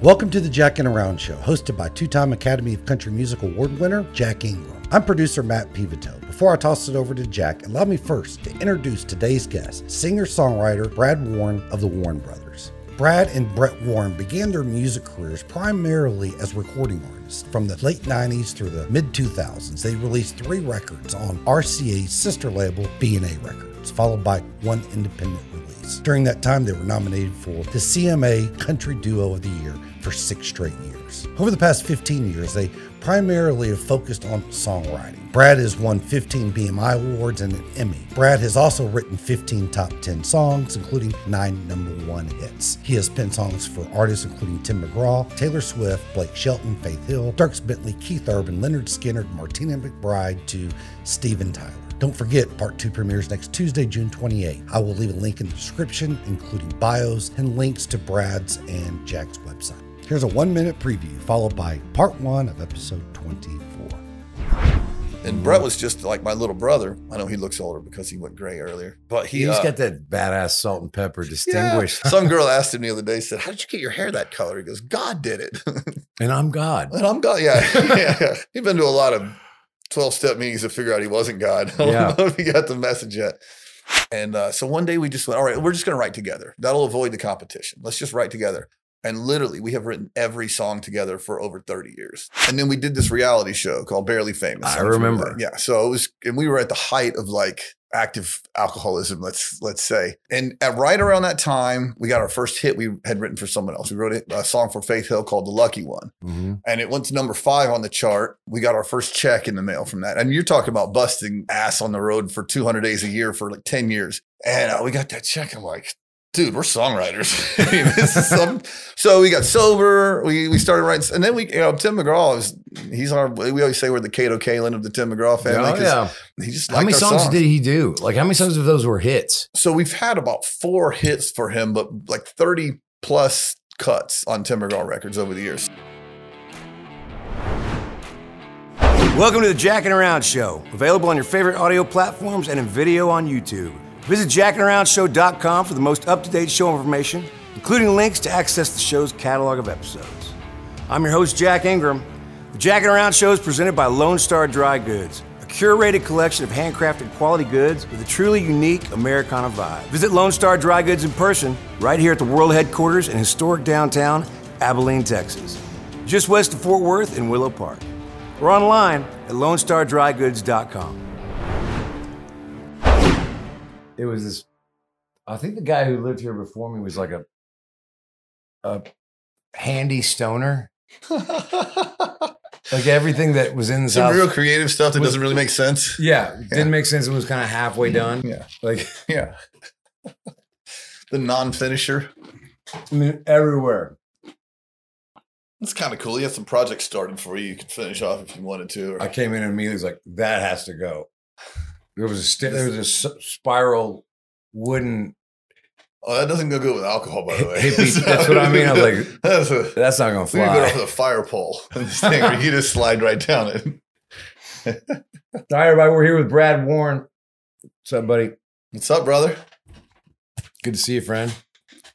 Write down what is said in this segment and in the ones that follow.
Welcome to the Jacking Around Show, hosted by two time Academy of Country Music Award winner Jack Ingram. I'm producer Matt Pivotal. Before I toss it over to Jack, allow me first to introduce today's guest, singer songwriter Brad Warren of the Warren Brothers. Brad and Brett Warren began their music careers primarily as recording artists. From the late 90s through the mid 2000s, they released three records on RCA's sister label, BNA Records, followed by one independent release. During that time, they were nominated for the CMA Country Duo of the Year for six straight years. Over the past 15 years, they primarily have focused on songwriting. Brad has won 15 BMI awards and an Emmy. Brad has also written 15 top 10 songs, including nine number one hits. He has penned songs for artists including Tim McGraw, Taylor Swift, Blake Shelton, Faith Hill, Dierks Bentley, Keith Urban, Lynyrd Skynyrd, Martina McBride to Steven Tyler. Don't forget, part two premieres next Tuesday, June 28. I will leave a link in the description, including bios and links to Brad's and Jack's website. Here's a one minute preview, followed by part one of episode 24. And Brett was just like my little brother. I know he looks older because he went gray earlier, but he He's uh, got that badass salt and pepper yeah. distinguished. Some girl asked him the other day, said, "How did you get your hair that color?" He goes, "God did it." And I'm God. and I'm God. Yeah, yeah, yeah. He'd been to a lot of twelve step meetings to figure out he wasn't God. I don't Yeah. know if he got the message yet. And uh, so one day we just went, all right, we're just going to write together. That'll avoid the competition. Let's just write together. And literally, we have written every song together for over 30 years. And then we did this reality show called Barely Famous. I don't know if you remember. Yeah. So it was, and we were at the height of like active alcoholism, let's let's say. And at right around that time, we got our first hit we had written for someone else. We wrote a, a song for Faith Hill called The Lucky One Mhm. and it went to number five on the chart. We got our first check in the mail from that. And you're talking about busting ass on the road for 200 days a year for like 10 years. And uh, we got that check. I'm like, dude, we're songwriters. I mean, this is some, so we got sober. We we started writing, and then we, you know, Tim McGraw is he's our. We always say we're the Kato Kaelin of the Tim McGraw family. Oh, 'cause yeah. He just How many liked our songs, did he do? Like, how many songs of those were hits? So we've had about four hits for him, but like 30 plus cuts on Tim McGraw records over the years. Welcome to the Jacking Around Show, available on your favorite audio platforms and in video on YouTube. Visit jackingaroundshow.com for the most up to date show information, including links to access the show's catalog of episodes. I'm your host, Jack Ingram. The Jacking Around Show is presented by Lone Star Dry Goods, a curated collection of handcrafted quality goods with a truly unique Americana vibe. Visit Lone Star Dry Goods in person, right here at the world headquarters in historic downtown Abilene, Texas, just west of Fort Worth in Willow Park or online at LoneStarDryGoods.com. It was this. I think the guy who lived here before me was like a a handy stoner. Like everything that was in this Some house. real creative stuff that Was- doesn't really make sense. yeah, didn't make sense. It was kind of halfway done. Yeah. Like Yeah. the non finisher. I mean, everywhere. That's kind of cool. You have some projects started for you. You could finish off if you wanted to. Or, I came in and immediately was like, that has to go. There was a sti- there was a s- spiral wooden. oh, that doesn't go good with alcohol, by the way. Hippie- that's what I mean. I was like, that's a, That's not gonna fly. You go off with a fire pole. This thing where you just slide right down it. All right, everybody, we're here with Brad Warren. What's up, buddy? What's up, brother? Good to see you, friend.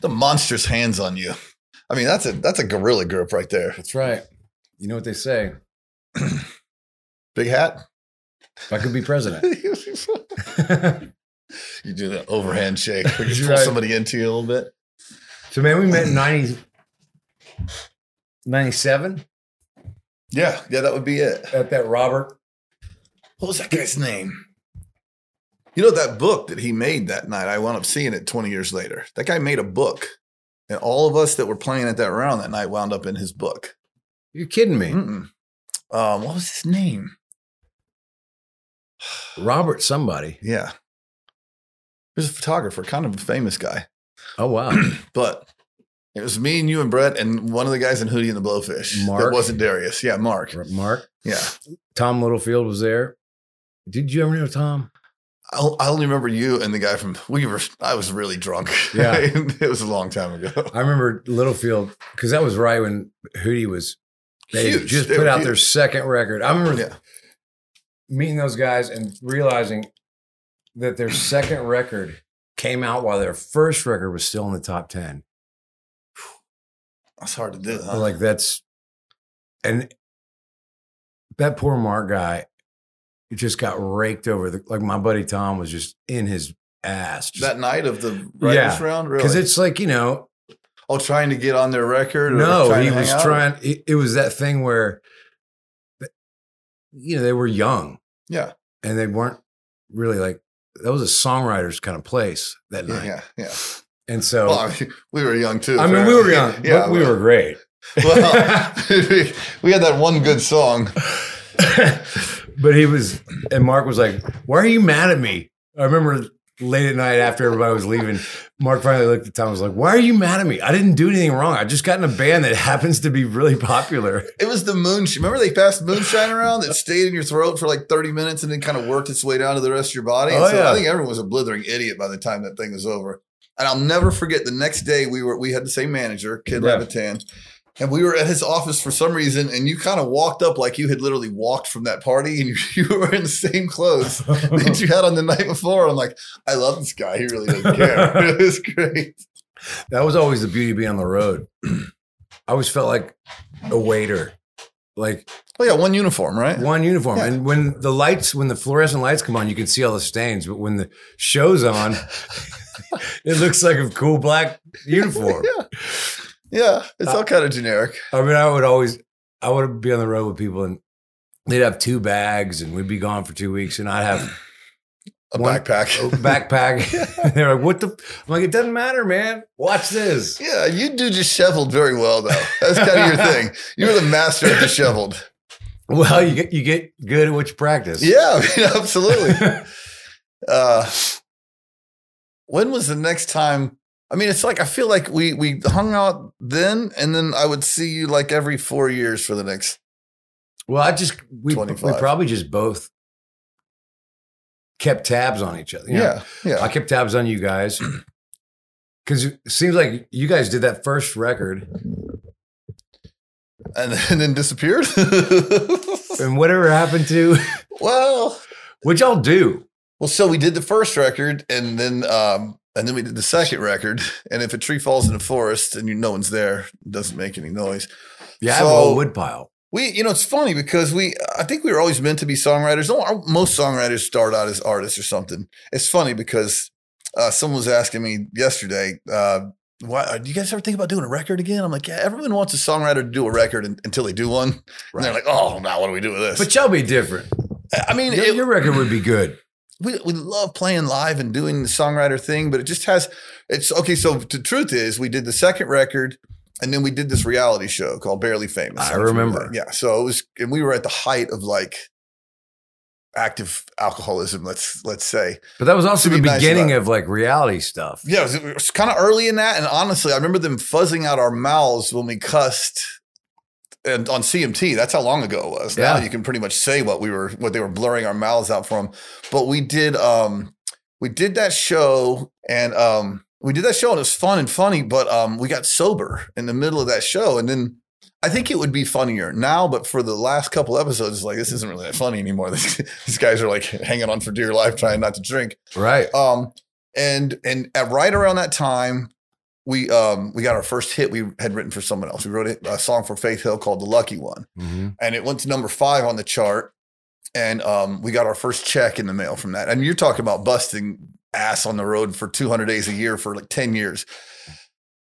The monstrous hands on you. I mean, that's a that's a gorilla grip right there. That's right. You know what they say. Big hat. If I could be president. you do that overhand shake. where you pull right. somebody into you a little bit. so, man, we met in 90, 97 Yeah, yeah, that would be it. at that Robert. What was that guy's name? You know that book that he made that night. I wound up seeing it 20 years later. That guy made a book, and all of us that were playing at that round that night wound up in his book. You're kidding me. Um, what was his name? Robert, somebody. Yeah, he was a photographer, kind of a famous guy. Oh, wow. But it was me and you and Brett and one of the guys in Hootie and the Blowfish. Mark? That wasn't Darius. Yeah, Mark. Mark. Yeah. Tom Littlefield was there. Did you ever know Tom? I I only remember you and the guy from we were. I was really drunk. Yeah. it was a long time ago. I remember Littlefield because that was right when Hootie was they Huge. just They put out their second record. I remember Yeah, meeting those guys and realizing that their second record came out while their first record was still in the top 10. That's hard to do. Huh? Like that's and that poor Mark guy he just got raked over the like my buddy Tom was just in his ass. Just, that night of the writers Yeah, round, really? because it's like, you know, oh, trying to get on their record. Or no, he was out? trying it, it was that thing where you know, they were young Yeah, and they weren't really like that was a songwriter's kind of place that night. yeah, yeah. And so Well, I mean, we were young too. I mean, we were young, yeah, but we were great. Well, we had that one good song. but he was, and Mark was like, "Why are you mad at me?" I remember late at night after everybody was leaving, Mark finally looked at Tom and was like, "Why are you mad at me? I didn't do anything wrong. I just got in a band that happens to be really popular." It was the moonshine. Remember they passed moonshine around that stayed in your throat for like 30 minutes and then kind of worked its way down to the rest of your body. Oh, and Oh, so yeah. I think everyone was a blithering idiot by the time that thing was over. And I'll never forget the next day we were we had the same manager, Ken Yeah. Levitan, and we were at his office for some reason, and you kind of walked up like you had literally walked from that party and you, you were in the same clothes that you had on the night before. I'm like, I love this guy. He really doesn't care. it was great. That was always the beauty of being on the road. I always felt like a waiter, like Oh yeah, one uniform, right? one uniform. Yeah. And when the lights, when the fluorescent lights come on, you can see all the stains. But when the show's on, it looks like a cool black uniform. yeah. Yeah, it's all kind of generic. I mean, I would always, I would be on the road with people and they'd have two bags and we'd be gone for two weeks and I'd have A One- backpack. a backpack. They're like, what the? I'm like, it doesn't matter, man. Watch this. Yeah, you do disheveled very well, though. That's kind of your thing. You're the master of disheveled. Well, you get, you get good at what you practice. Yeah, I mean, absolutely. Uh, when was the next time? I mean, it's like I feel like we we hung out then, and then I would see you like every four years for the next. Well, I just, we, we probably just both kept tabs on each other. you know? Yeah, yeah. I kept tabs on you guys because it seems like you guys did that first record and, and then disappeared. and whatever happened to, well, what y'all do. well, so we did the first record, and then um, and then we did the second record. And if a tree falls in the forest and you no one's there, it doesn't make any noise. Yeah, I have a So- whole wood pile. We, you know, it's funny because we, I think we were always meant to be songwriters. Most songwriters start out as artists or something. It's funny because uh, someone was asking me yesterday, uh, why, do you guys ever think about doing a record again? I'm like, yeah, everyone wants a songwriter to do a record un- until they do one. And they're like, oh, now what do we do with this? But y'all be different. I mean, Your, it- your record would be good. We, we love playing live and doing the songwriter thing, but it just has it's okay. So the truth is, we did the second record, and then we did this reality show called Barely Famous. I don't know if you remember. Yeah, so it was, and we were at the height of like active alcoholism. Let's let's say. But that was also the be nice beginning about of like reality stuff. Yeah, it was, it was kind of early in that, and honestly, I remember them fuzzing out our mouths when we cussed. And on CMT, that's how long ago it was. Now you can pretty much say what we were, what they were blurring our mouths out from. But we did, um, we did that show, and um, we did that show, and it was fun and funny. But um, we got sober in the middle of that show, and then I think it would be funnier now. But for the last couple episodes, it's like this isn't really that funny anymore. These guys are like hanging on for dear life, trying not to drink. Right. Um, and and at right around that time, we um we got our first hit we had written for someone else. We wrote a, a song for Faith Hill called "The Lucky One," Mhm. and it went to number five on the chart. And um, we got our first check in the mail from that. And you're talking about busting ass on the road for 200 days a year for like 10 years.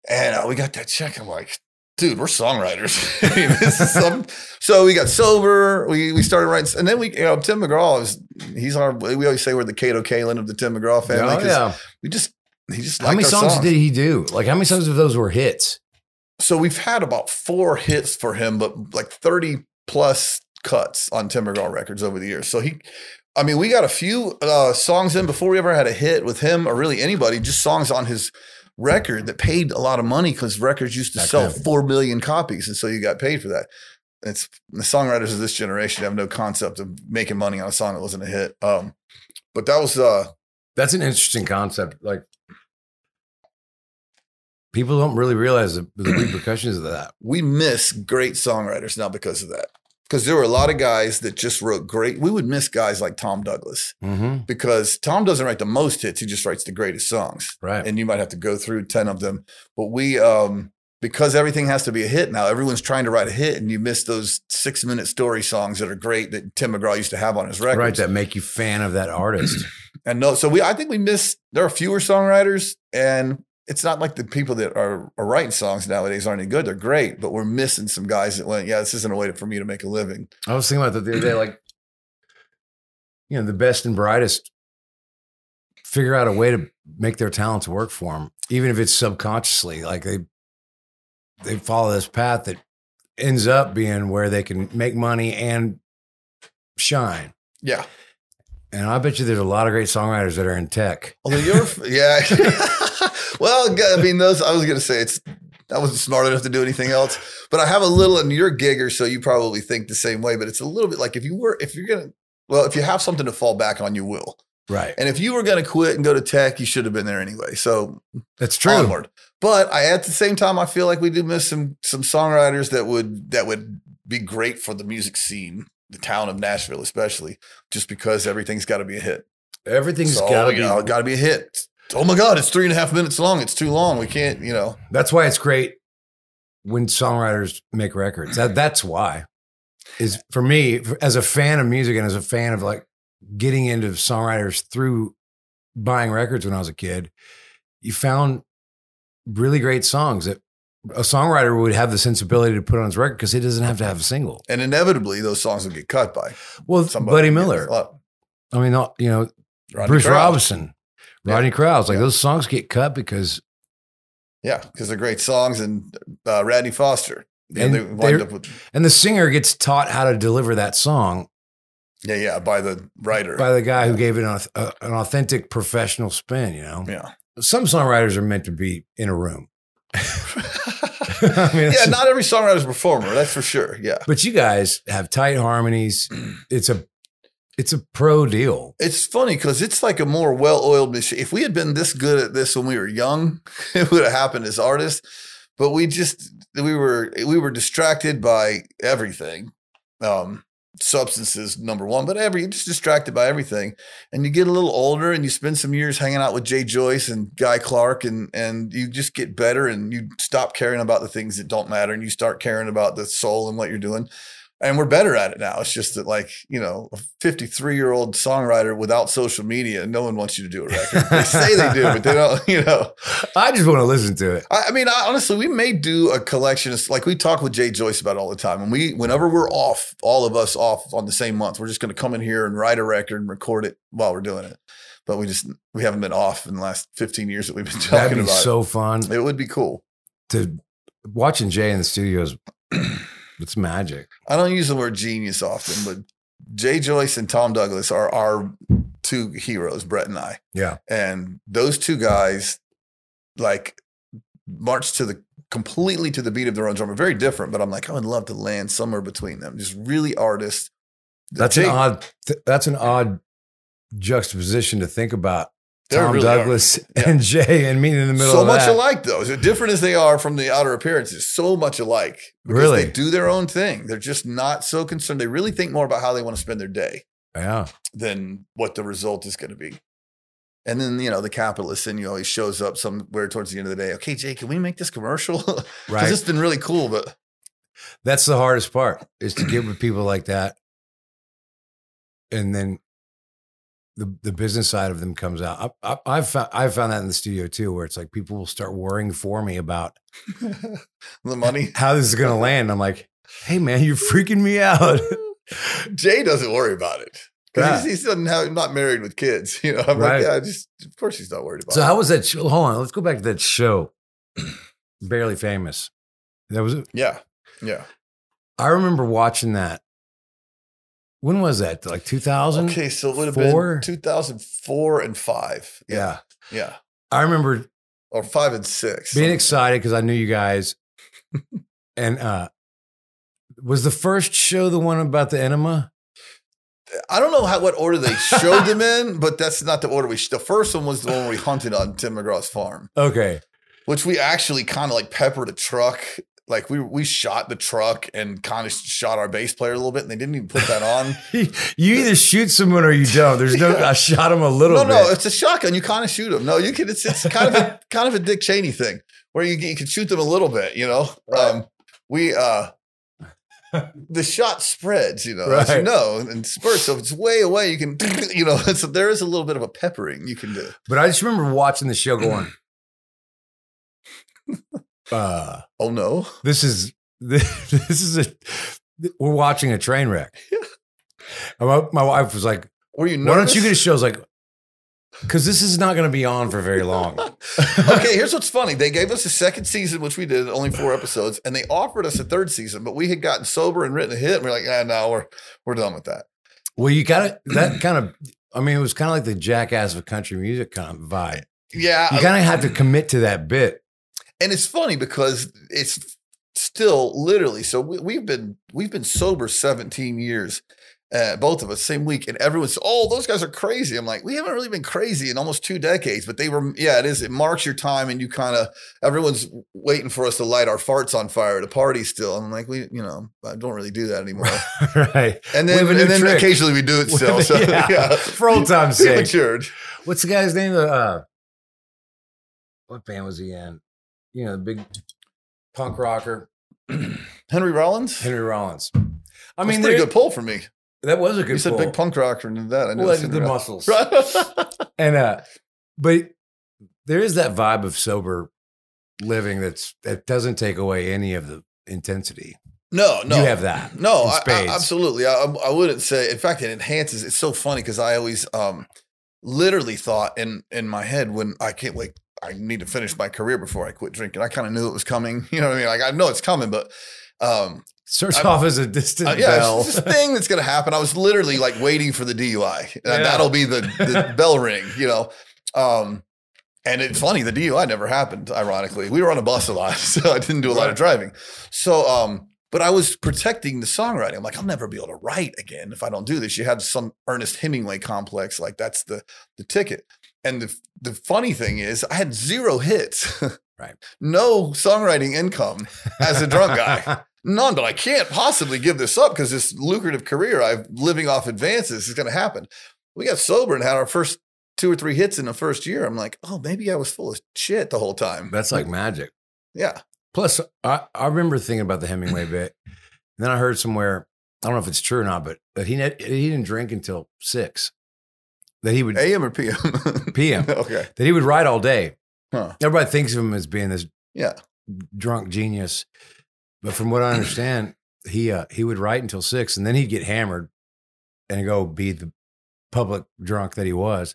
And uh, we got that check. I'm like, dude, we're songwriters. I mean, this is some- so we got sober. We we started writing, and then we, you know, Tim McGraw is he's our. We always say we're the Kato Kaelin of the Tim McGraw family. Oh, yeah. we just he just How many our songs, did he do? Like, how many songs of those were hits? So we've had about four hits for him, but like thirty plus cuts on Tim McGraw records over the years. So he, I mean, we got a few uh, songs in before we ever had a hit with him or really anybody. Just songs on his record that paid a lot of money because records used to Back sell then. four million copies, and so you got paid for that. It's the songwriters of this generation have no concept of making money on a song that wasn't a hit. Um, but that was uh, That's an interesting concept. Like, people don't really realize the, the repercussions of that. we miss great songwriters now because of that. Because there were a lot of guys that just wrote great. We would miss guys like Tom Douglas Mm-hmm. because Tom doesn't write the most hits; he just writes the greatest songs. Right. And you might have to go through ten of them. But we, um, because everything has to be a hit now. Everyone's trying to write a hit, and you miss those six minute story songs that are great that Tim McGraw used to have on his records. Right, that make you fan of that artist. And no, so we I think we miss there are fewer songwriters and it's not like the people that are, are writing songs nowadays aren't any good. They're great, but we're missing some guys that went, yeah, this isn't a way for me to make a living. I was thinking about that the other day, like, you know, the best and brightest figure out a way to make their talents work for them, even if it's subconsciously. Like they they follow this path that ends up being where they can make money and shine. Yeah. And I bet you there's a lot of great songwriters that are in tech. Although you're, yeah. well, I mean, those, I was going to say it's, I wasn't smart enough to do anything else, but I have a little, and you're a gigger, so you probably think the same way, but it's a little bit like if you were, if you're going to, well, if you have something to fall back on, you will. Right. And if you were going to quit and go to tech, you should have been there anyway. So That's true. onward. But I, at the same time, I feel like we do miss some some songwriters that would that would be great for the music scene, the town of Nashville, especially, just because everything's got to be a hit. Everything's So, got to you be. know, got to be a hit. Oh my God, it's three and a half minutes long. It's too long. We can't, you know. That's why it's great when songwriters make records. That that's why. Is for me as a fan of music and as a fan of like getting into songwriters through buying records when I was a kid, you found really great songs that a songwriter would have the sensibility to put on his record because he doesn't have to have a single. And inevitably, those songs will get cut by Well, somebody. Buddy Miller. Uh, I mean, you know, Rodney Bruce Crowell. Robison, Yeah. Rodney Crowell's like Yeah. those songs get cut because Yeah, because they're great songs. And uh, Radney Foster. Yeah, And they wind up with, and the singer gets taught how to deliver that song yeah, yeah, by the writer. by the guy who gave it an, a, an authentic professional spin. You know, yeah. some songwriters are meant to be in a room. I mean, yeah, not every songwriter's a performer. That's for sure. Yeah. but you guys have tight harmonies. It's a it's a pro deal. It's funny because it's like a more well-oiled machine. If we had been this good at this when we were young, it would have happened as artists. But we just we were we were distracted by everything. Um, substances number one, but every you're just distracted by everything. And you get a little older and you spend some years hanging out with Jay Joyce and Guy Clark and and you just get better and you stop caring about the things that don't matter and you start caring about the soul and what you're doing and we're better at it now. It's just that, like, you know, a 53 year old songwriter without social media, no one wants you to do a record. They say they do, but they don't, you know. I just want to listen to it. I, I mean, I, honestly, we may do a collection. Of, like we talk with Jay Joyce about it all the time. And we, whenever we're off, all of us off on the same month, we're just going to come in here and write a record and record it while we're doing it. But we just, we haven't been off in the last 15 years that we've been That'd talking be about so fun it. It would be cool. to watching Jay in the studios. It's magic. I don't use the word genius often, but Jay Joyce and Tom Douglas are our two heroes, Brett and I. Yeah. And those two guys, like, march to the completely to the beat of their own drum. Are very different, but I'm like, I would love to land somewhere between them. Just really artists. That's Jay- an odd. th- that's an odd juxtaposition to think about. They Tom really are. Douglas Yeah. and Jay and me in the middle so of much that. alike, though. As different as they are from the outer appearances, so much alike. Because Really? They do their own thing. They're just not so concerned. They really think more about how they want to spend their day. Yeah. than what the result is going to be. And then, you know, the capitalist in you always shows up somewhere towards the end of the day. Okay, Jay, can we make this commercial? Because Right. it's been really cool, but That's the hardest part is to get with people like that. And then the the business side of them comes out. I, I, I've found I've found that in the studio too, where it's like people will start worrying for me about the money. how this is going to land. I'm like, hey man, you're freaking me out. Jay doesn't worry about it. Because Yeah. he's, he's have, not married with kids. You know, I'm Right. like, yeah, just of course he's not worried about it. so it. how was that? Show? Hold on, let's go back to that show. Barely famous. That was. It. Yeah. Yeah. I remember watching that. When was that? Like 2000? Okay, so it would have been 2004 and five. Yeah. Yeah. I remember Or five and six. being excited because I knew you guys. and uh was the first show the one about the enema? I don't know how what order they showed them in, but that's not the order we. The first one was the one where we hunted on Tim McGraw's farm. Okay. which we actually kind of like peppered a truck. Like we we shot the truck and kind of shot our bass player a little bit, and they didn't even put that on. you either shoot someone or you don't. There's no. Yeah. I shot him a little no, bit. no, no, it's a shotgun. You kind of shoot them. No, you can. It's it's kind of a kind of a Dick Cheney thing where you, you can shoot them a little bit, you know. Right. Um, we uh, the shot spreads, you know, as you know, and spurts. So if it's way away, you can, you know, so there is a little bit of a peppering you can do. But I just remember watching the show going, uh, Oh no, this is this, is a we're watching a train wreck. And My, my wife was like, were you? "Why don't you get a show?" I was like, "Because this is not going to be on for very long." okay, here's what's funny. They gave us a second season, which we did, only four episodes, and they offered us a third season, but we had gotten sober and written a hit, and we're like, ah, no, we're we're done with that. Well, you got to that kind of. I mean, it was kind of like the jackass of country music kind of vibe. Yeah, You kind of have to commit to that bit. And it's funny because it's still literally. So we, we've been we've been sober 17 years, uh, both of us, same week, and everyone's oh those guys are crazy. I'm like we haven't really been crazy in almost two decades, but they were yeah it is it marks your time and you kind of everyone's waiting for us to light our farts on fire at a party still. I'm like we you know I don't really do that anymore. right. And then, have and then trick. occasionally we do it still. So, yeah. yeah. For old time's sake. matured. What's the guy's name? Uh, what band was he in? You know, the big punk rocker, Henry Rollins. Henry Rollins. I mean, pretty good pull for me. that was a good. You said pull. big punk rocker and that. I know Well, the muscles. And uh, but there is that vibe of sober living that's that doesn't take away any of the intensity. no, no, You have that. No, I, I- absolutely. I, I wouldn't say. In fact, it enhances. It's so funny because I always, um, literally thought in in my head when I can't wait. I need to finish my career before I quit drinking. I kind of knew it was coming. You know what I mean? Like I know it's coming, but um, Starts I- off as a distant uh, yeah, bell. it's this thing that's going to happen. I was literally like waiting for the DUI. And Yeah. That'll be the, the bell ring, you know. Um, and it's funny, the DUI never happened. Ironically, we were on a bus a lot, so I didn't do a lot of driving. So, um, but I was protecting the songwriting. I'm like, I'll never be able to write again if I don't do this. You had some Ernest Hemingway complex, like that's the the ticket. And the the funny thing is, I had zero hits, Right. no songwriting income as a drunk guy. None, but I can't possibly give this up because this lucrative career I'm living off advances is going to happen. We got sober and had our first two or three hits in the first year. I'm like, oh, maybe I was full of shit the whole time. That's like magic. yeah. Plus, I, I remember thinking about the Hemingway bit. And then I heard somewhere, I don't know if it's true or not, but that he ne- he didn't drink until six. That he would AM or PM? PM. okay. That he would write all day. Huh. Everybody thinks of him as being this Yeah. drunk genius, but from what I understand, he uh, he would write until six, and then he'd get hammered and go be the public drunk that he was.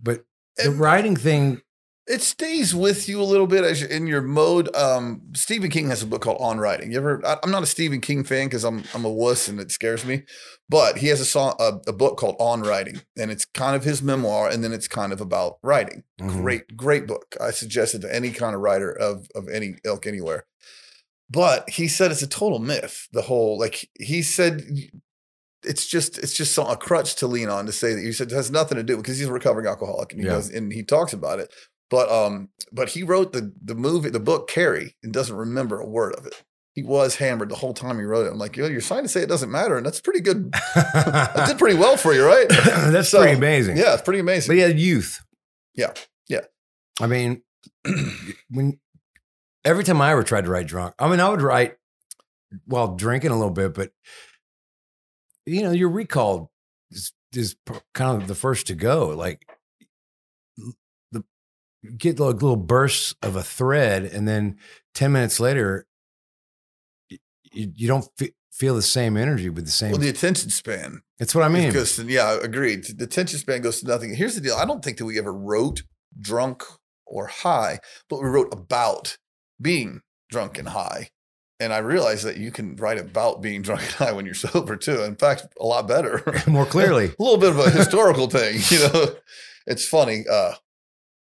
But the And- writing thing, It stays with you a little bit as in your mode. Um, Stephen King has a book called On Writing. You ever? I, I'm not a Stephen King fan because I'm I'm a wuss and it scares me. But he has a song, a, a book called On Writing, and it's kind of his memoir, and then it's kind of about writing. Mhm. Great, great book. I suggest it to any kind of writer of of any ilk anywhere. But he said it's a total myth. The whole like he said it's just it's just a crutch to lean on to say that you said it has nothing to do because he's a recovering alcoholic and he Yeah. does and he talks about it. But um, but he wrote the the movie, the book Carrie, and doesn't remember a word of it. He was hammered the whole time he wrote it. I'm like, yo, you're trying to say it doesn't matter, and that's pretty good. That did pretty well for you, right? that's So, pretty amazing. Yeah, it's pretty amazing. But he had youth. Yeah. Yeah. I mean, when every time I ever tried to write drunk, I mean, I would write while drinking a little bit, but you know, your recall is, is kind of the first to go. Like, get like little bursts of a thread, and then ten minutes later, you, you don't fe- feel the same energy with the same. well, the attention span That's what I mean. to yeah, agreed. The attention span goes to nothing. Here's the deal: I don't think that we ever wrote drunk or high, but we wrote about being drunk and high. And I realized that you can write about being drunk and high when you're sober too. In fact, a lot better. More clearly. a little bit of a historical thing, you know. It's funny uh,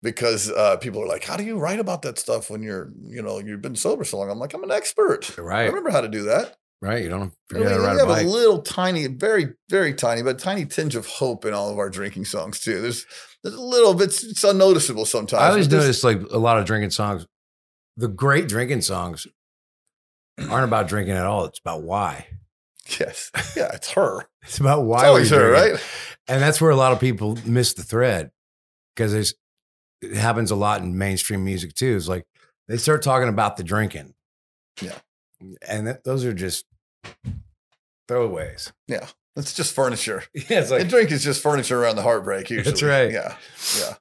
because uh, people are like, "How do you write about that stuff when you're, you know, you've been sober so long?" I'm like, "I'm an expert. Right? I remember how to do that." Right. You don't I forget mean, how to ride a have a little tiny, very, very tiny, but tiny tinge of hope in all of our drinking songs too. There's, there's a little bit. It's, unnoticeable sometimes. I always notice like a lot of drinking songs. The great drinking songs aren't about drinking at all. It's about why. Yes, yeah, it's her. It's about why It's always her, drinking. right? And that's where a lot of people miss the thread because there's it happens a lot in mainstream music too. It's like they start talking about the drinking. Yeah. And that, those are just throwaways. Yeah. It's just furniture. Yeah, it's and drink is just furniture around the heartbreak. Usually, That's right. Yeah, yeah.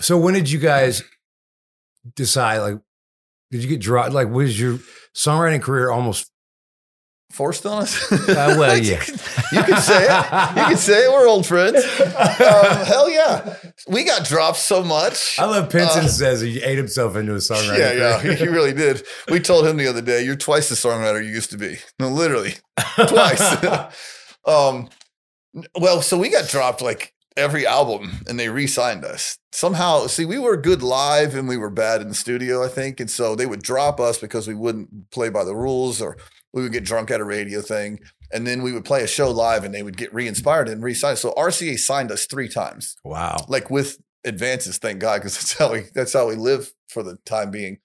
so when did you guys decide? Like, did you get dropped? Like, was your songwriting career almost? Forced on us. Uh, well, yeah. you can say it. You can say it. We're old friends. Um, hell yeah. We got dropped so much. I love Pinson Uh, says he ate himself into a songwriter. Yeah, yeah, career. he really did. We told him the other day, "You're twice the songwriter you used to be." No, literally, twice. um, well, so we got dropped like every album, and they re-signed us somehow. See, we were good live, and we were bad in the studio, I think, and so they would drop us because we wouldn't play by the rules, or we would get drunk at a radio thing, and then we would play a show live, and they would get re-inspired and re-signed. So RCA signed us three times Wow. like with advances, thank God, because that's how we that's how we live for the time being.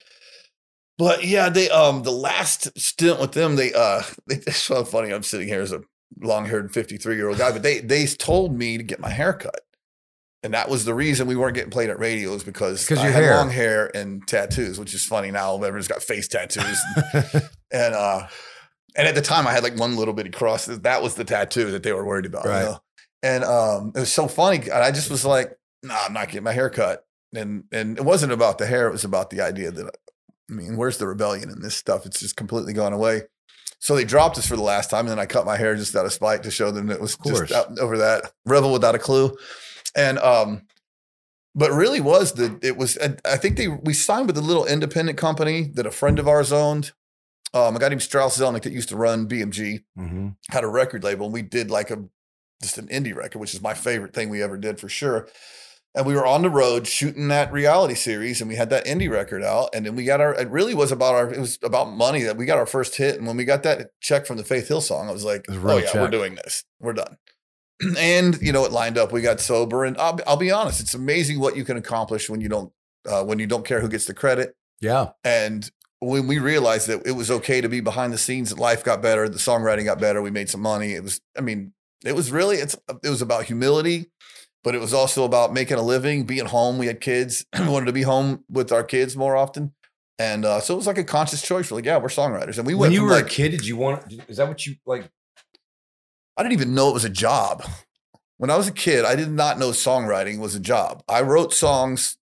But yeah, they um the last stint with them, they uh they, it's so funny. I'm sitting here as a long haired 53 year old guy, but they they told me to get my hair cut. And that was the reason we weren't getting played at radio radios because I your had hair. long hair and tattoos, which is funny now. Everyone's got face tattoos. and uh and at the time I had like one little bitty cross. That was the tattoo that they were worried about. you Right. know? And um it was so funny. and I just was like, nah, I'm not getting my hair cut. And and it wasn't about the hair, it was about the idea that I mean, where's the rebellion in this stuff? It's just completely gone away. So they dropped us for the last time, and then I cut my hair just out of spite to show them that it was just out over that rebel without a clue. And um, but really was the it was I think they we signed with a little independent company that a friend of ours owned. Um, a guy named Strauss Zelnick that used to run BMG hmm had a record label, and we did like a just an indie record, which is my favorite thing we ever did for sure. And we were on the road shooting that reality series, and we had that indie record out. And then we got our. It really was about our. It was about money that we got our first hit. And when we got that check from the Faith Hill song, I was like, was "Oh yeah, we're doing this. We're done." and you know, it lined up. We got sober, and I'll, be- I'll be honest, it's amazing what you can accomplish when you don't uh, when you don't care who gets the credit. Yeah. And when we realized that it was okay to be behind the scenes, life got better, the songwriting got better, we made some money. It was, I mean, it was really, it's, it was about humility, but it was also about making a living, being home. We had kids, we wanted to be home with our kids more often. And uh, so it was like a conscious choice. We're like, yeah, we're songwriters. And we went. When you were like, a kid, did you want? Is that what you like? I didn't even know it was a job. When I was a kid, I did not know songwriting was a job. I wrote songs.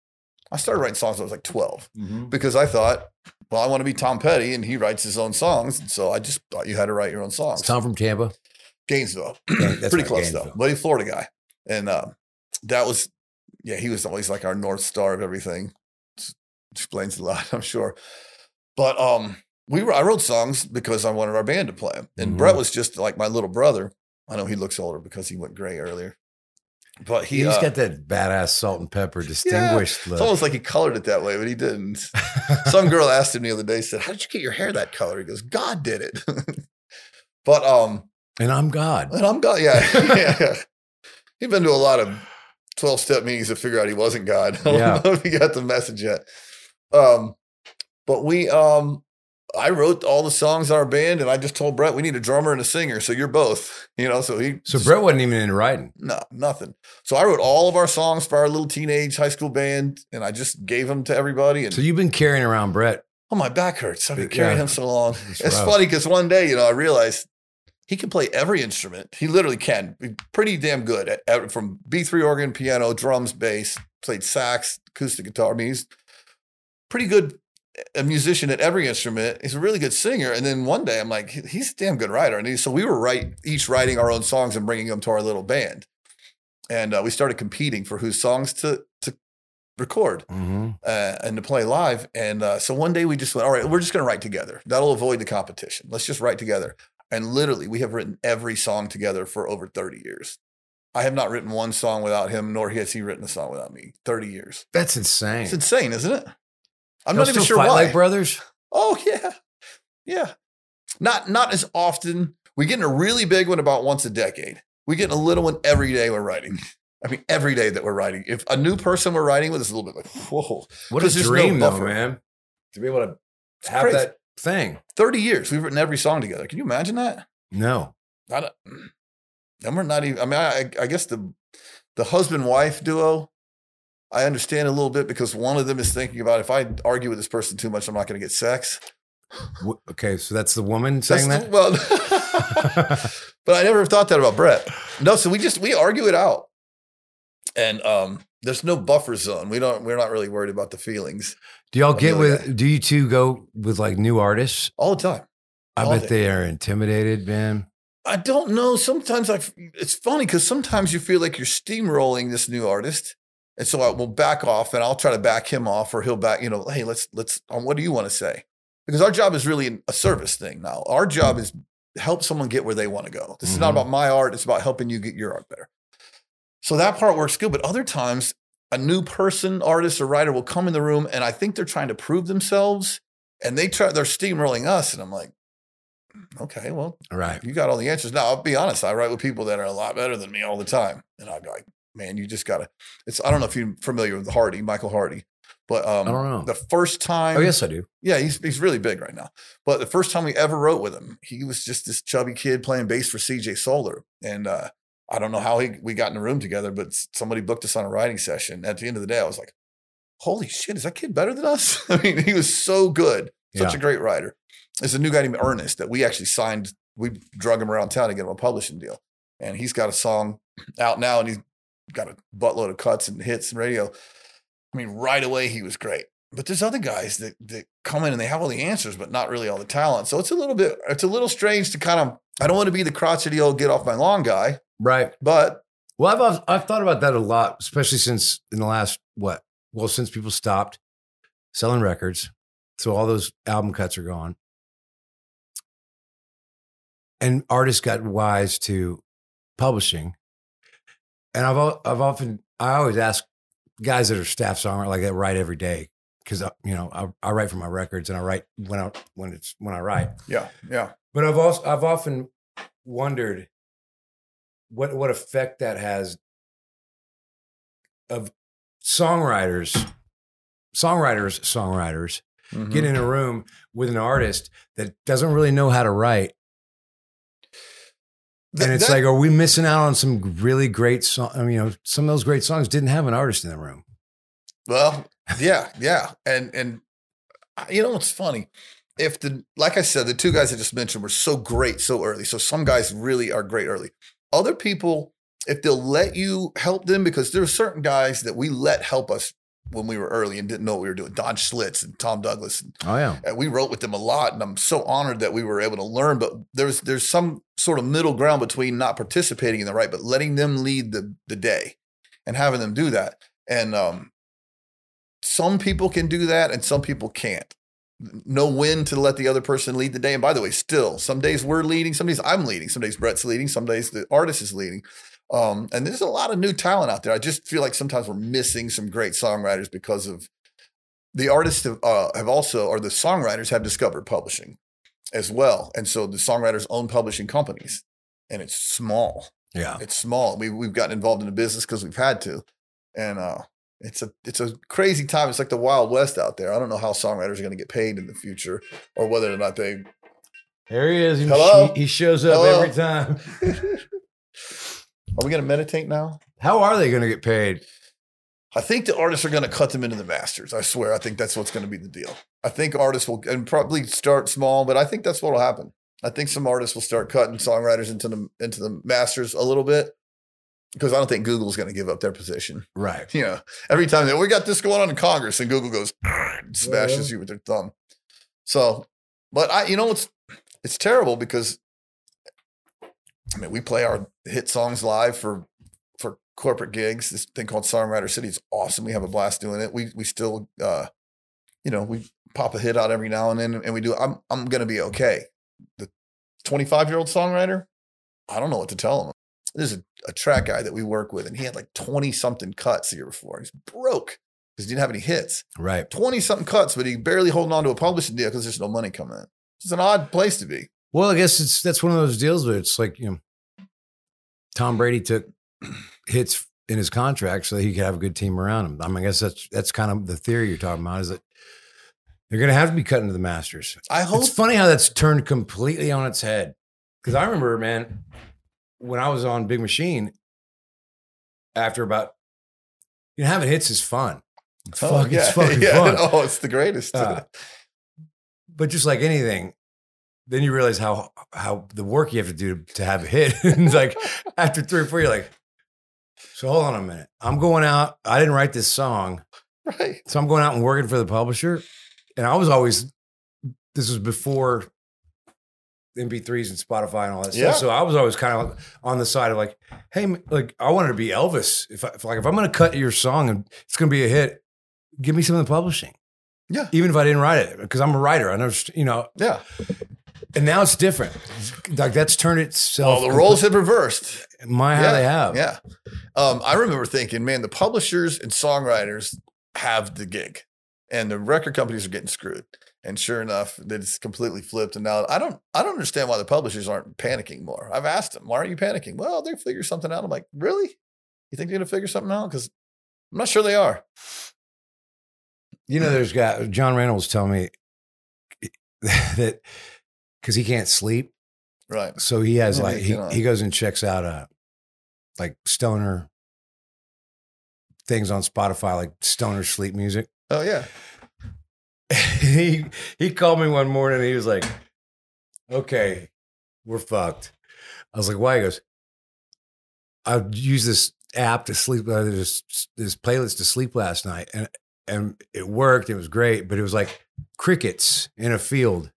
I started writing songs when I was like 12 because I thought, well, I want to be Tom Petty and he writes his own songs. And so I just thought you had to write your own songs. Tom from Tampa. Gainesville. Yeah, that's Pretty right, close though. Gainesville. But he's Florida guy. And um, that was, yeah, he was always like our North Star of everything. It's- explains a lot, I'm sure. But um, we were, I wrote songs because I wanted our band to play 'em. And Mhm. Brett was just like my little brother. I know he looks older because he went gray earlier. But he, He's uh, got that badass salt and pepper distinguished it's look. almost like he colored it that way, but he didn't. Some girl asked him the other day, said, How did you get your hair that color? He goes, God did it. but um, and I'm God. and I'm God. Yeah. yeah. He'd been to a lot of 12 step meetings to figure out he wasn't God. I don't Yeah. know if he got the message yet. Um, but we um I wrote all the songs in our band and I just told Brett we need a drummer and a singer. So you're both, you know. So he So Brett wasn't even in writing. no, nothing. So I wrote all of our songs for our little teenage high school band, and I just gave them to everybody. And So you've been carrying around Brett. oh, my back hurts. I've been Yeah. carrying him so long. It's It's, funny because one day, you know, I realized he can play every instrument. He literally can. Be pretty damn good at, at- from B three organ, piano, drums, bass. Played sax, acoustic guitar. I mean, he's pretty good. A musician at every instrument. He's a really good singer. And then one day, I'm like, he's a damn good writer. And he, so we were right, each writing our own songs and bringing them to our little band. And uh, we started competing for whose songs to to record Mm-hmm. uh, and to play live. And uh, so one day we just went, all right, we're just going to write together. That'll avoid the competition. Let's just write together. And literally, we have written every song together for over 30 years. I have not written one song without him, nor has he written a song without me. 30 years. That's insane. It's insane, isn't it? I'm not even sure fight why. like brothers. Oh yeah, yeah. Not not as often. We get in a really big one about once a decade. We get in a little one every day we're writing. I mean, every day that we're writing. If a new person we're writing with, it's a little bit like, whoa. What a there's no dream, though, man. To be able to It's have crazy. that thing. 30 years. We've written every song together. Can you imagine that? No. I don't, and we're not even, I mean, I, I guess the, the husband wife duo, I understand a little bit because one of them is thinking about if I argue with this person too much, I'm not going to get sex. Okay, so that's the woman That's saying the- that. well, but I never thought that about Brett. No, so we just we argue it out, and um, there's no buffer zone. We don't. We're not really worried about the feelings do y'all get with? Do you two go with like new artists? all the time. I All bet day. they are intimidated, man. I don't know. Sometimes I. It's funny because sometimes you feel like you're steamrolling this new artist, and so I will back off, and I'll try to back him off, or he'll back. You know, hey, let's let's. Um, what do you want to say? Because our job is really a service thing now. Our job is help someone get where they want to go. This is not Mhm. about my art. It's about helping you get your art better. So that part works good. But other times, a new person, artist, or writer will come in the room, and I think they're trying to prove themselves, and they try. They're steamrolling us, and I'm like, okay, well, Right. you got all the answers. Now, I'll be honest. I write with people that are a lot better than me all the time, and I'm like, man, you just gotta. It's. I don't know if you're familiar with Hardy, Michael Hardy, but um, I don't know. the first time. Oh, yes, I do. Yeah, he's he's really big right now. But the first time we ever wrote with him, he was just this chubby kid playing bass for CJ Solar, and uh, I don't know how he, we got in a room together, but somebody booked us on a writing session. At the end of the day, I was like, "Holy shit, is that kid better than us?" I mean, he was so good, such Yeah. a great writer. There's a new guy named Ernest that we actually signed. We drug him around town to get him a publishing deal, and he's got a song out now, and he's got a buttload of cuts and hits and radio. I mean, right away he was great. But there's other guys that that come in and they have all the answers, but not really all the talent. So it's a little bit, it's a little strange to kind of. I don't want to be the crotchety old get off my lawn guy, Right. but Well, I've- I've I've thought about that a lot, especially since in the last what? Well, since people stopped selling records, so all those album cuts are gone, and artists got wise to publishing. And I've I've often I always ask guys that are staff songwriters like that write every day because you know I, I write for my records and I write when I when it's when I write. yeah, yeah, But I've also I've often wondered what what effect that has of songwriters, songwriters, songwriters Mhm. get in a room with an artist that doesn't really know how to write. And it's that- like, are we missing out on some really great song? I mean, you know, some of those great songs didn't have an artist in the room. Well, yeah, yeah, and and uh, you know what's funny? If the like I said, the two guys I just mentioned were so great so early. So some guys really are great early. Other people, if they'll let you help them, because there are certain guys that we let help us when we were early and didn't know what we were doing. Don Schlitz and Tom Douglas. And Oh yeah, and we wrote with them a lot and i'm so honored that we were able to learn but there's there's some sort of middle ground between not participating in the right but letting them lead the the day and having them do that. And um some people can do that and some people can't. Know when to let the other person lead the day. And by the way still some days we're leading some days i'm leading some days brett's leading some days the artist is leading um, and there's a lot of new talent out there i just feel like sometimes we're missing some great songwriters because of the artists have, uh, have also, or the songwriters have discovered publishing as well. And so the songwriters own publishing companies and it's small. yeah. It's small. We, we've gotten involved in the business because we've had to. And uh, it's a it's a crazy time. It's like the Wild West out there. I don't know how songwriters are going to get paid in the future or whether or not they. There he is. He, Hello? he shows up Hello? every time. Are we going to meditate now? How are they going to get paid? I think the artists are going to cut them into the masters. I swear. I think that's what's going to be the deal. I think artists will and probably start small, but I think that's what will happen. I think some artists will start cutting songwriters into the into the masters a little bit because I don't think Google's going to give up their position. Right. You know, every time they we got this going on in Congress, and Google goes and smashes you with their thumb. So, but I, you know, it's it's terrible because I mean, we play our hit songs live for for corporate gigs. This thing called Songwriter City is awesome. We have a blast doing it. We we still, uh, you know, we pop a hit out every now and then, and we do. I'm I'm gonna be okay. The 25 year old songwriter, I don't know what to tell him. There's a, a track guy that we work with, and he had like 20 something cuts the year before. He's broke because he didn't have any hits. Right. 20 something cuts, but he barely holding on to a publishing deal because there's no money coming in. It's an odd place to be. Well, I guess it's that's one of those deals where it's like you know, Tom Brady took hits in his contract so that he could have a good team around him. I mean, I guess that's that's kind of the theory you're talking about is that they're going to have to be cut into the Masters. I hope It's funny how that's turned completely on its head. Because I remember, man, when I was on Big Machine, after about you know, having hits is fun. It's, Oh, fuck, it's fucking fun. Oh, it's the greatest. Uh, but just like anything, then you realize how how the work you have to do to have a hit. and it's like after three or four, you're like, so hold on a minute. I'm going out. I didn't write this song, right. so I'm going out and working for the publisher. And I was always this was before MP3s and Spotify and all that Yeah. stuff. So I was always kind of on the side of like, hey, like I wanted to be Elvis. If, I, if like if I'm going to cut your song and it's going to be a hit, give me some of the publishing. Yeah. Even if I didn't write it, because I'm a writer. I know, you know, Yeah. And now it's different. Like that's turned itself. Well, the roles have reversed. my how they have. Yeah. Um, I remember thinking, man, the publishers and songwriters have the gig and the record companies are getting screwed. And sure enough, that it's completely flipped. And now I don't I don't understand why the publishers aren't panicking more. I've asked them, why aren't you panicking? Well, they figure something out. I'm like, really? You think they're gonna figure something out? Because I'm not sure they are. You know, there's got John Reynolds telling me that because he can't sleep, Right. so he has Yeah, like he, he goes and checks out uh like stoner things on Spotify, like stoner sleep music. Oh yeah. he he called me one morning and he was like, "Okay, we're fucked." I was like, "Why?" He goes, "I used this app to sleep. Uh, this this playlist to sleep last night, and and it worked. It was great, but it was like crickets in a field."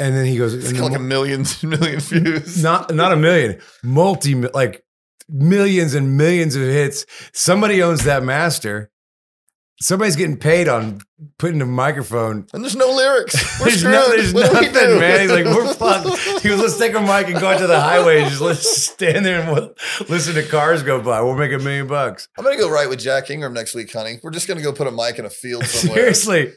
And then he goes, It's "And got the like a million million views. not not a million, multi like millions and millions of hits. Somebody owns that master." Somebody's getting paid on putting a microphone And there's no lyrics. There's, no, there's What nothing, man. He's like, we're fucked. He goes, let's take a mic and go out to the highway and just let's stand there and we'll listen to cars go by. We'll make a million bucks. I'm gonna go write with Jack Ingram next week, honey. We're just gonna go put a mic in a field somewhere. Seriously,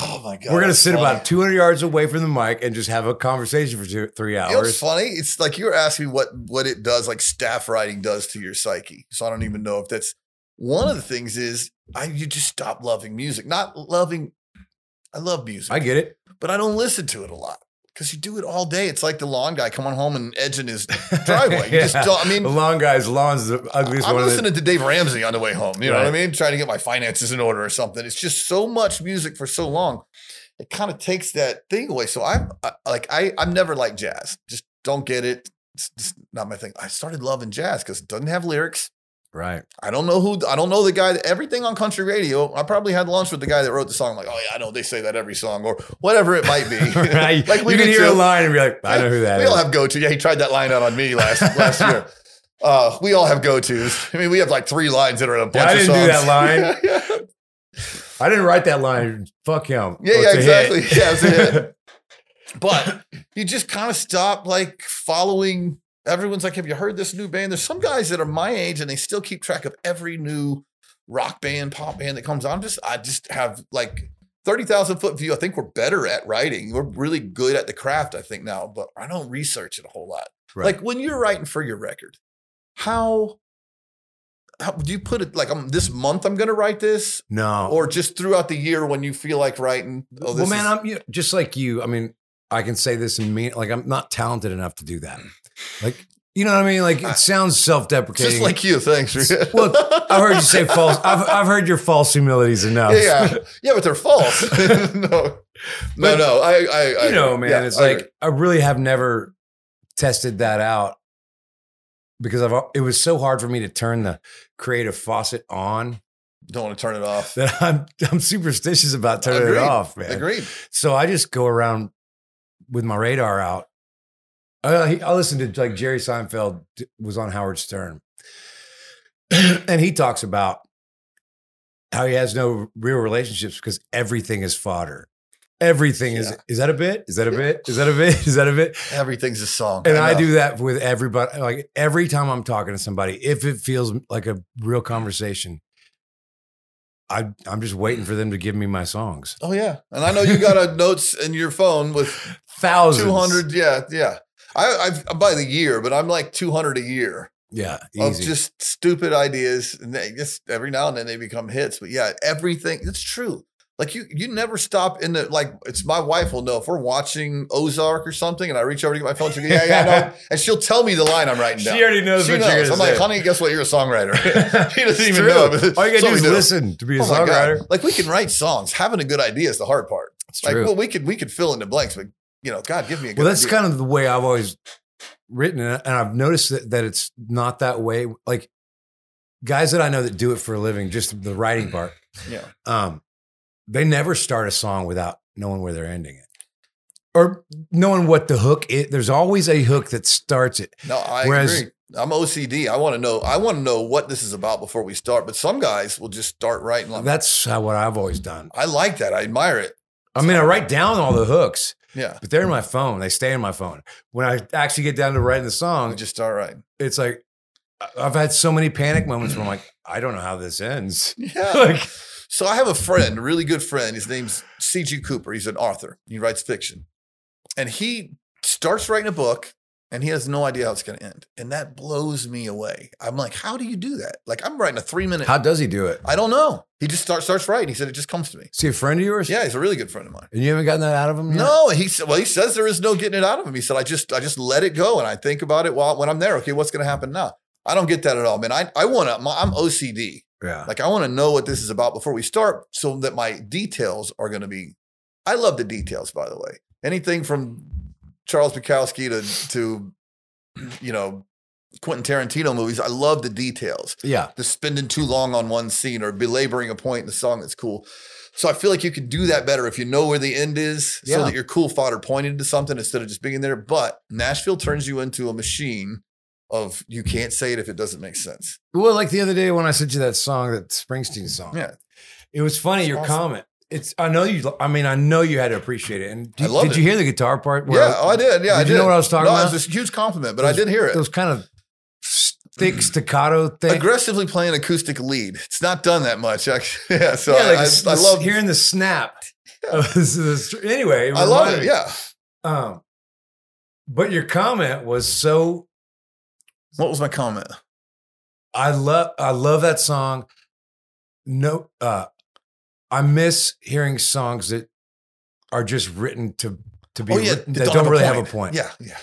Oh my god. we're gonna sit funny. about 200 yards away from the mic and just have a conversation for two, three You know what's hours. funny? It's like you were asking me what what it does, like staff writing does to your psyche. So I don't even know if that's one of the things is I you just stop loving music. Not loving I love music, I get it. but I don't listen to it a lot. Because you do it all day. It's like the lawn guy coming home and edging his driveway. Yeah. I mean the long guy's lawn's the ugliest I'm one. the- listening to Dave Ramsey on the way home. You know what I mean? Trying to get my finances in order or something. It's just so much music for so long. It kind of takes that thing away. So I'm I, like, I I'm never like jazz. Just don't get it. It's just not my thing. I started loving jazz because it doesn't have lyrics. Right. I don't know who. I don't know the guy. That, everything on country radio. I probably had lunch with the guy that wrote the song. I'm like, oh yeah, I know they say that every song or whatever it might be. right. like we you can hear a line and be like, I know who that we is. all have go to. Yeah, he tried that line out on me last last year. Uh, we all have go tos. I mean, we have like three lines that are in a bunch I of didn't do that line. yeah, I didn't write that line. Fuck him. yeah, Oh, yeah, exactly. Yeah, it's a hit. but you just kind of stop like following. Everyone's like, have you heard this new band? There's some guys that are my age and they still keep track of every new rock band, pop band that comes on. I'm just, I just have like 30,000 foot view. I think we're better at writing. We're really good at the craft, I think now, but I don't research it a whole lot. Right. Like when you're writing for your record, how, how do you put it like, um, this month I'm going to write this no. or just throughout the year when you feel like writing? Oh, well, man, is- I'm you know, just like you. I mean, I can say this and mean like I'm not talented enough to do that. Like, you know what I mean? Like it sounds self-deprecating. Just like you, thanks. Look, I've heard you say false. I've, I've heard your false humilities enough. yeah, yeah, yeah, but they're false. no, no, But- no. I, I, I you know, man, yeah, it's I like agree. I really have never tested that out because I've it was so hard for me to turn the creative faucet on don't want to turn it off. that I'm I'm superstitious about turning Agreed. it off, man. Agreed. So I just go around with my radar out. I, I listen to like Jerry Seinfeld was on Howard Stern, and he talks about how he has no real relationships because everything is fodder. Everything is Yeah. is that a bit? Is that a bit? Is that a bit? Is that a bit? Everything's a song, And I know. do that with everybody. Like every time I'm talking to somebody, if it feels like a real conversation, I I'm just waiting for them to give me my songs. Oh yeah, and I know you got a notes in your phone with Thousands, two hundred. Yeah, yeah. I, I uh, by the year, but I'm like two hundred a year Yeah, of just stupid ideas, and they just every now and then they become hits. But yeah, everything. It's true. Like you, you never stop in the like. It's my wife will know if we're watching Ozark or something, and I reach over to get my phone. She goes, yeah, yeah, no. and she'll tell me the line I'm writing down. She already knows She what you're knows. I'm like, say. honey, guess what? You're a songwriter. he doesn't even true. know. All you gotta so do is listen to be a Oh songwriter. Like we can write songs. Having a good idea is the hard part. It's Like, true. well, we could we could fill in the blanks, but you know, God, give me a good. Well, that's idea. kind of the way I've always written it. And I've noticed that, that it's not that way. Like guys that I know that do it for a living, just the writing part, yeah. um, they never start a song without knowing where they're ending it or knowing what the hook is. There's always a hook that starts it. No, I Whereas- agree. I'm OCD. I want to know. I want to know what this is about before we start. But some guys will just start writing. Like, That's how, what I've always done. I like that. I admire it. I mean, I write down all the hooks, Yeah. but they're in my phone. They stay in my phone. When I actually get down to writing the song, just start writing. it's like I've had so many panic moments where I'm like, I don't know how this ends. Yeah. like, So I have a friend, a really good friend. His name's C.G. Cooper. He's an author. He writes fiction, and he starts writing a book, and he has no idea how it's going to end, and that blows me away. I'm like, how do you do that? Like I'm writing a three minute. how does he do it? I don't know. He just starts starts writing. He said it just comes to me. Is he a friend of yours? Yeah, he's a really good friend of mine. And you haven't gotten that out of him? yet? No, he said. Well, he says there is no getting it out of him. He said, I just, I just let it go, and I think about it while when I'm there. Okay, what's going to happen now? I don't get that at all, man. I, I want to. I'm OCD. Yeah. Like I want to know what this is about before we start, so that my details are going to be. I love the details, by the way. Anything from Charles Bukowski to to, you know, Quentin Tarantino movies. I love the details Yeah. the spending too long on one scene or belaboring a point in the song that's cool. So I feel like you could do that better if you know where the end is, so that your cool fodder pointed to something instead of just being there. But Nashville turns you into a machine of you can't say it if it doesn't make sense. Well, like the other day when I sent you that song, that Springsteen song. Yeah, It was funny, It's your awesome. comment. It's I know you I mean, I know you had to appreciate it. And I did, did it. you hear the guitar part? yeah, oh, I did. Yeah, I Did did. you know what I was talking no, about? It was a huge compliment, but I did hear it. Those kind of thick staccato thing. Aggressively playing acoustic lead. It's not done that much, actually. Yeah, so yeah, like I, the- I, the- love. hearing the snap. this- this- anyway, I love it. Yeah. Um, but your comment was so What was my comment? I love I love that song. No, uh, I miss hearing songs that are just written to to be oh, written, that don't, really have a point. Yeah, yeah.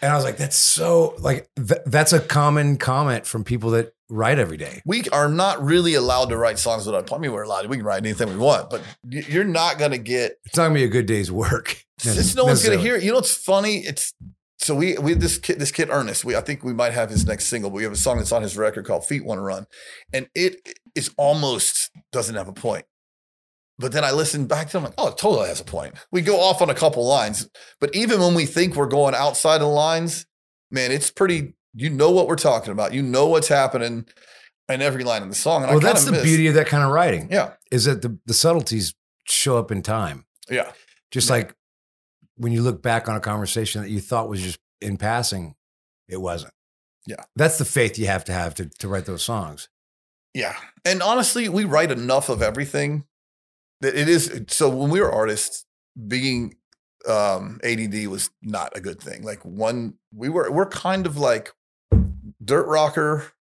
And I was like, that's so like th- that's a common comment from people that write every day. we are not really allowed to write songs without. I mean, we're allowed. We can write anything we want, but you're not going to get. It's not gonna be a good day's work. It's, no one's going to hear it. You know it's funny? It's so we we this kid this kid Ernest. We I think we might have his next single. But we have a song that's on his record called "Feet Want to Run," and it is almost doesn't have a point. But then I listened back to him like, oh, it totally has a point. We go off on a couple lines, but even when we think we're going outside of the lines, man, it's pretty. You know what we're talking about. You know what's happening in every line in the song. And Well, that's the beauty of that kind of writing. Yeah, Is that the, the subtleties show up in time. yeah. Just Yeah. like when you look back on a conversation that you thought was just in passing, it wasn't. Yeah. That's the faith you have to have to, to write those songs. Yeah. And honestly, we write enough of everything it is. So when we were artists, being um, ADD was not a good thing. Like one, we were, we're kind of like dirt rocker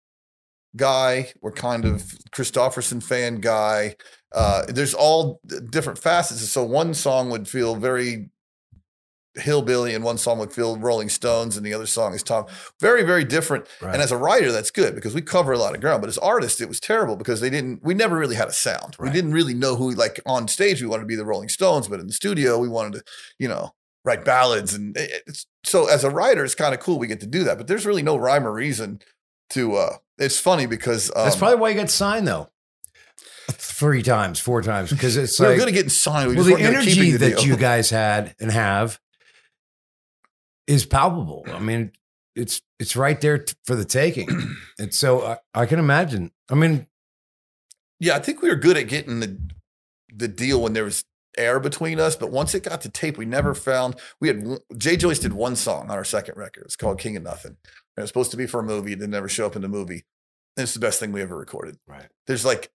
guy. We're kind of Kristofferson fan guy. Uh, there's all different facets. So one song would feel very hillbilly and one song would feel Rolling Stones and the other song is Tom. Very, very different. Right. And as a writer, that's good because we cover a lot of ground. But as artists, it was terrible because they didn't. We never really had a sound. We didn't really know who. Like on stage, we wanted to be the Rolling Stones, but in the studio, we wanted to, you know, write ballads. And it's, so as a writer, it's kind of cool we get to do that. But there's really no rhyme or reason to. uh It's funny because um, That's probably why you got signed though. Three times, four times, because it's we were like good at getting signed. We well, the weren't good at energy that you guys had and have is palpable. I mean, it's it's right there t- for the taking, and so I, I can imagine. I mean, Yeah, I think we were good at getting the the deal when there was air between us, but once it got to tape, we never found. We had Jay Joyce did one song on our second record. It's called King of Nothing. And it was supposed to be for a movie. It didn't ever show up in the movie. And it's the best thing we ever recorded. Right. There's like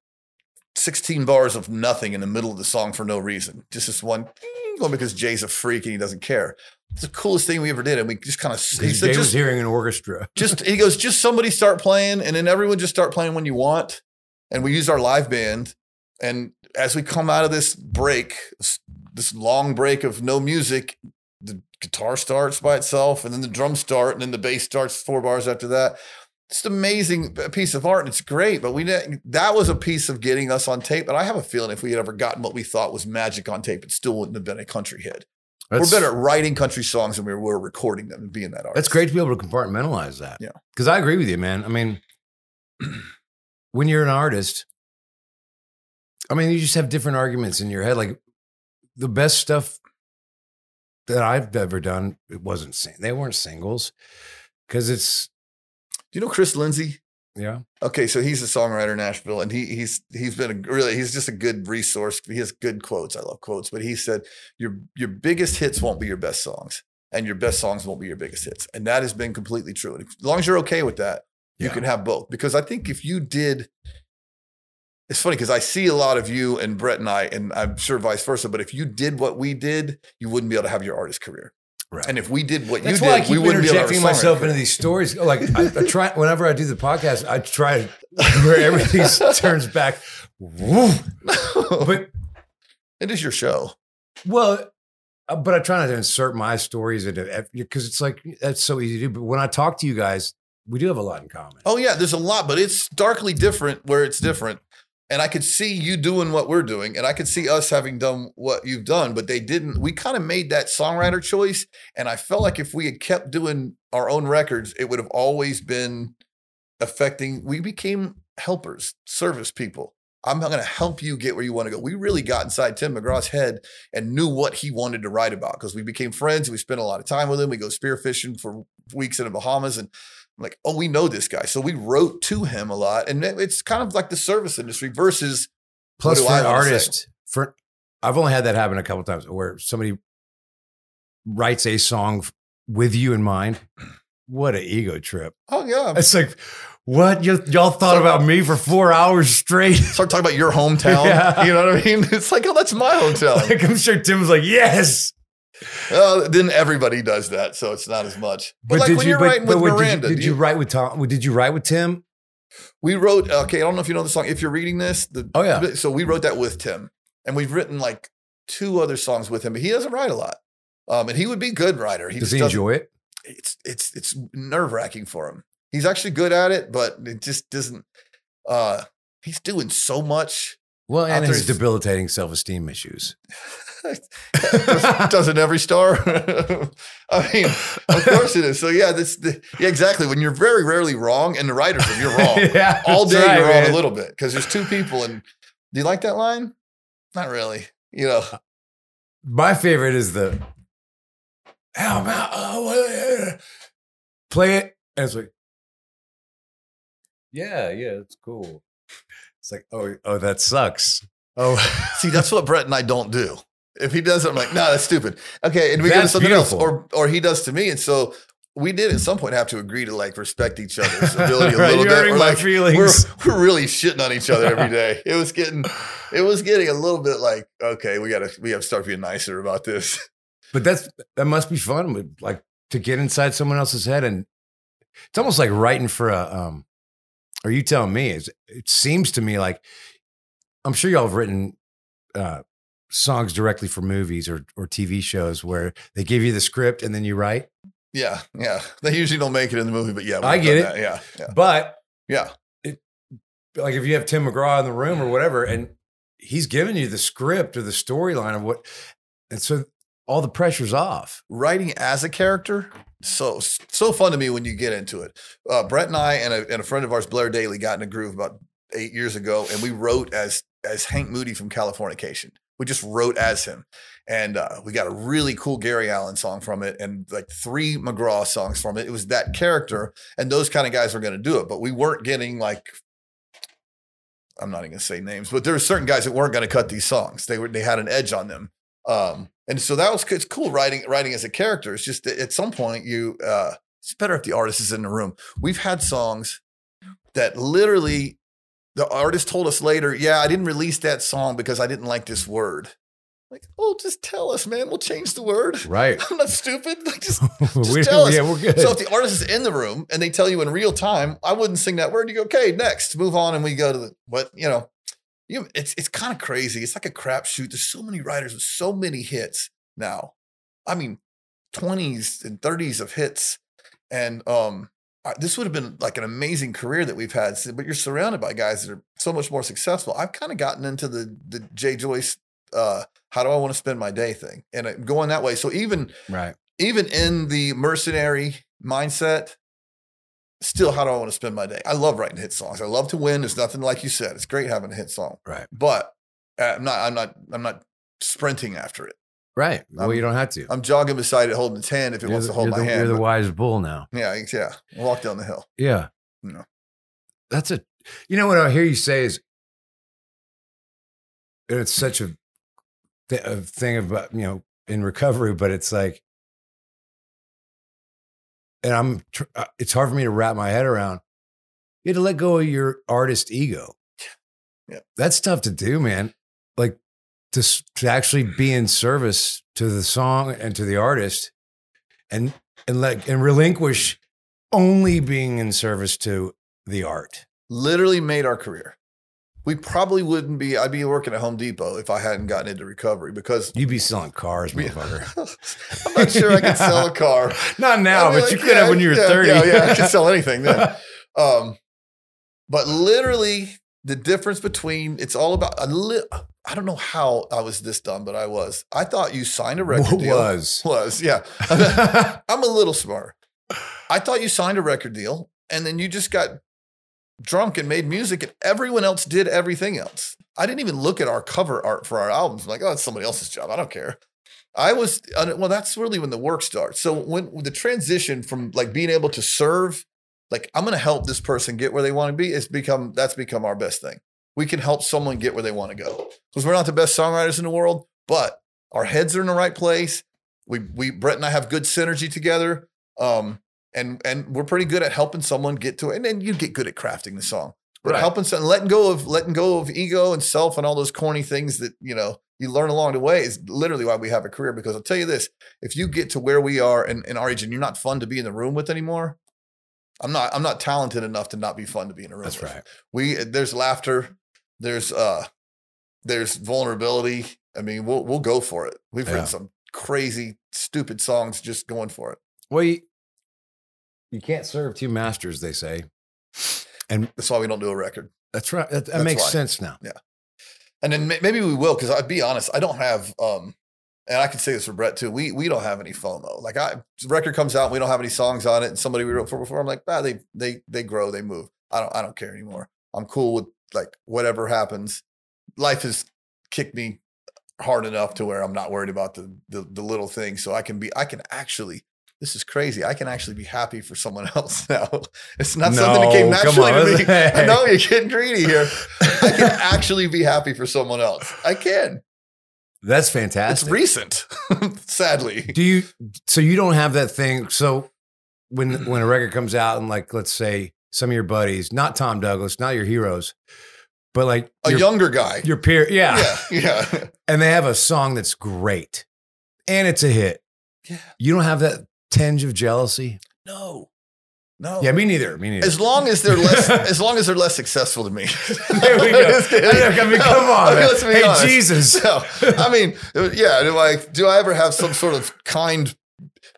16 bars of nothing in the middle of the song for no reason. Just this one, well, because Jay's a freak and he doesn't care. It's the coolest thing we ever did. And we just kind of he said, Jay was just, hearing an orchestra. just he goes, just somebody start playing, and then everyone just start playing when you want. And we used our live band, and as we come out of this break, this, this long break of no music, the guitar starts by itself, and then the drums start, and then the bass starts four bars after that. It's an amazing piece of art, and it's great. But we didn't, that was a piece of getting us on tape. But I have a feeling if we had ever gotten what we thought was magic on tape, it still wouldn't have been a country hit. That's- we're better at writing country songs than we were recording them and being that artist. That's great to be able to compartmentalize that. Yeah. Because I agree with you, man. I mean, when you're an artist, I mean, you just have different arguments in your head. Like the best stuff that I've ever done, it wasn't sing- they weren't singles because it's Do you know Chris Lindsey? Yeah. Okay, so he's a songwriter in Nashville, and he he's he's been a really he's just a good resource. He has good quotes. I love quotes, but he said your your biggest hits won't be your best songs, and your best songs won't be your biggest hits, and that has been completely true. And as long as you're okay with that, you can have both. Because I think if you did, it's funny because I see a lot of you and Brett and I, and I'm sure vice versa. But if you did what we did, you wouldn't be able to have your artist career. Right. And if we did what That's you did, keep we wouldn't be able to have a interjecting myself into these stories. Like I, I try whenever I do the podcast, I try where everything turns back. But it is your show. Well, uh, but I try not to insert my stories into because it's like that's so easy to do. But when I talk to you guys, we do have a lot in common. Oh yeah, there's a lot, but it's darkly different where it's different. And I could see you doing what we're doing, and I could see us having done what you've done, but they didn't. We kind of made that songwriter choice, and I felt like if we had kept doing our own records, it would have always been affecting. We became helpers, service people. I'm not going to help you get where you want to go. We really got inside Tim McGraw's head and knew what he wanted to write about because we became friends. We spent a lot of time with him. We go spearfishing for weeks in the Bahamas, and like, oh, we know this guy. So we wrote to him a lot. And it's kind of like the service industry versus Plus, for I an wanna say? artist, for I've only had that happen a couple times where somebody writes a song with you in mind. What an ego trip! oh yeah. It's like, what you, y'all thought about me for four hours straight? Start talking about your hometown. Yeah. You know what I mean? It's like, oh, that's my hometown. like I'm sure Tim was like, yes. Uh, then everybody does that, so it's not as much. But, like did when you? you, are But, writing but with Miranda, did you, did you write with Tom? Did you write with Tim? we wrote. Okay, I don't know if you know the song. If you're reading this, the Oh, yeah. So we wrote that with Tim, and we've written like two other songs with him, but he doesn't write a lot. Um, and he would be good writer. He Does he enjoy it? it's it's it's nerve wracking for him. He's actually good at it, but it just doesn't. Uh, he's doing so much. Well, and his debilitating self esteem issues. doesn't every star? I mean, of course it is. So yeah, this the, yeah exactly. When you're very rarely wrong, and the writers you're wrong yeah, all day. right, you're man. wrong a little bit because there's two people. And do you like that line? Not really. You know, My favorite is the "How about uh, play it?" And it's like, yeah, yeah, it's cool. It's like, oh, oh, that sucks. Oh, see, that's what Brett and I don't do. If he does it, I'm like, no, that's stupid. Okay, and we go to something beautiful. else, or or he does to me, and so we did at some point have to agree to like respect each other's ability a Right, little bit. We're my like, feelings. We're, we're really shitting on each other every day. It was getting, it was getting a little bit like, okay, we gotta, we have to start being nicer about this. but that's that must be fun, with, like to get inside someone else's head, and it's almost like writing for a. um Are you telling me? It's, it seems to me like I'm sure y'all have written uh, songs directly for movies or or TV shows where they give you the script and then you write. Yeah, yeah. They usually don't make it in the movie, but yeah, I get it. Yeah, yeah, But yeah. like if you have Tim McGraw in the room or whatever, and he's giving you the script or the storyline of what, and so all the pressure's off. Writing as a character, so so fun to me when you get into it. Uh, Brett and I and a, and a friend of ours, Blair Daly, got in a groove about eight years ago, and we wrote as as Hank Moody from Californication. We just wrote as him, and uh, we got a really cool Gary Allan song from it, and like three McGraw songs from it. It was that character, and those kind of guys were going to do it, but we weren't getting like. I'm not even gonna say names, but there were certain guys that weren't going to cut these songs. They were they had an edge on them, um, and so that was it's cool writing writing as a character. It's just at some point you uh, it's better if the artist is in the room. We've had songs that literally the artist told us later, yeah, I didn't release that song because I didn't like this word. Like, oh, just tell us, man. We'll change the word. Right. I'm not stupid. Like, just we, tell us. Yeah, we're good. so if the artist is in the room and they tell you in real time, I wouldn't sing that word. You go, okay, next, move on, and we go to the what you know. you it's it's kind of crazy. It's like a crapshoot. There's so many writers with so many hits now. I mean, 20s and 30s of hits, and um, this would have been like an amazing career that we've had. But you're surrounded by guys that are so much more successful. I've kind of gotten into the the Jay Joyce, uh, how do I want to spend my day thing, and going that way. So even Right. even in the mercenary mindset, still, how do I want to spend my day? I love writing hit songs. I love to win. There's nothing like you said. It's great having a hit song, Right. but uh, I'm not. I'm not. I'm not sprinting after it. Right. Well, I'm- you don't have to. I'm jogging beside it, holding its hand if it You're wants the, to hold my the- hand. You're the wise bull now. yeah, yeah. Walk down the hill. Yeah. No. That's a, you know what I hear you say is, and it's such a, th- a thing about, you know, in recovery, but it's like, and I'm, tr- uh, it's hard for me to wrap my head around. You had to let go of your artist ego. Yeah. That's tough to do, man. Like to, to actually be in service to the song and to the artist and, and let, and relinquish only being in service to the art. Literally made our career. We probably wouldn't be. I'd be working at Home Depot if I hadn't gotten into recovery because You'd be selling cars, motherfucker. I'm not sure I could sell a car. Not now, but like, you could have when you were yeah, 30. Yeah, yeah, I could sell anything then. Um, but literally, the difference between it's all about a li- I don't know how I was this dumb, but I was. I thought you signed a record deal. was? Was yeah. I'm a little smart. I thought you signed a record deal and then you just got drunk and made music and everyone else did everything else. I didn't even look at our cover art for our albums. I'm like, oh, it's somebody else's job. I don't care. I was, well, that's really when the work starts. So when the transition from like being able to serve, like I'm going to help this person get where they want to be, it's become, that's become our best thing. We can help someone get where they want to go because we're not the best songwriters in the world, but our heads are in the right place. We, we, Brett and I have good synergy together. Um, and, and we're pretty good at helping someone get to it. And then you get good at crafting the song, but Right. helping someone, letting go of, letting go of ego and self and all those corny things that, you know, you learn along the way is literally why we have a career. Because I'll tell you this, if you get to where we are in, in our age and you're not fun to be in the room with anymore, I'm not, I'm not talented enough to not be fun to be in a room That's with right. we there's laughter there's uh there's vulnerability i mean we'll we'll go for it we've Yeah. written some crazy stupid songs just going for it Well, you, you can't serve two masters, they say. And that's why we don't do a record that's right. That, that That's makes why. sense now. Yeah. And then maybe we will because i'd be honest i don't have um and i can say this for brett too we we don't have any fomo like i record comes out we don't have any songs on it and somebody we wrote for before i'm like ah, they they they grow they move i don't i don't care anymore i'm cool with like whatever happens life has kicked me hard enough to where I'm not worried about the, the the little things. So I can be I can actually this is crazy. I can actually be happy for someone else now. It's not something that came naturally to me. I know you're getting greedy here. I can actually be happy for someone else. I can. That's It's fantastic. recent, sadly. Do you? So you don't have that thing. So when when a record comes out and like let's say some of your buddies, not Tom Douglas, not your heroes, but like A your, younger guy. your peer, yeah, Yeah, yeah. and they have a song that's great and it's a hit. Yeah. You don't have that tinge of jealousy. No. No. Yeah, me neither. Me neither. As long as they're less, as long as they're less successful to me. There we go. I mean, come on, I mean, let's be Hey, honest. Jesus. No, I mean, yeah. Do I do I ever have some sort of kind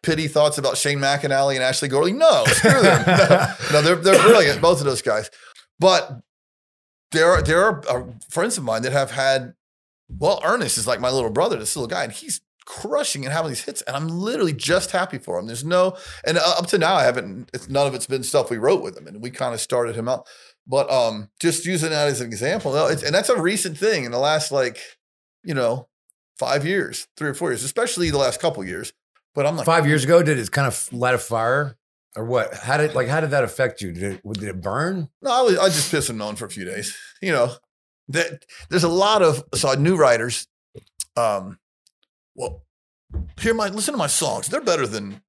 pity thoughts about Shane McAnally and Ashley Gorley? No, screw them. No, no, they're they're brilliant, both of those guys. But there are there are uh, friends of mine that have had. Well, Ernest is like my little brother, this little guy, and he's crushing and having these hits, and I'm literally just happy for him. There's no, and uh, up to now, I haven't. It's, none of it's been stuff we wrote with him, and we kind of started him out. But um, just using that as an example, no, and that's a recent thing in the last like, you know, five years, three or four years, especially the last couple years. But I'm like, Five years ago, did it kind of light a fire, or what? How did like how did that affect you? Did it, did it burn? No, I was I just pissed him on for a few days. You know, that there's a lot of so new writers. Um, well, hear my listen to my songs. They're better than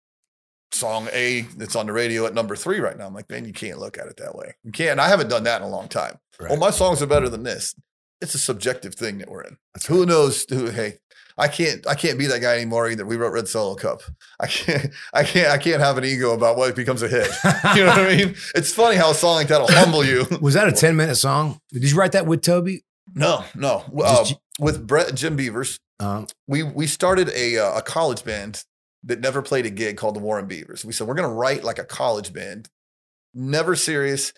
song A that's on the radio at number three right now. I'm like, man, you can't look at it that way. You can't. I haven't done that in a long time. Right. Well, my songs are better than this. It's a subjective thing that we're in. Who knows? Who? Hey, I can't. I can't be that guy anymore either. We wrote Red Solo Cup. I can't. I can't. I can't have an ego about what becomes a hit. You know what I mean? It's funny how a song like that'll humble you. Was that a ten minute song? Did you write that with Toby? No, no. Uh, with Brett and Jim Beavers, Uh, we we started a uh, a college band that never played a gig called the Warren Beavers. We said we're going to write like a college band, never serious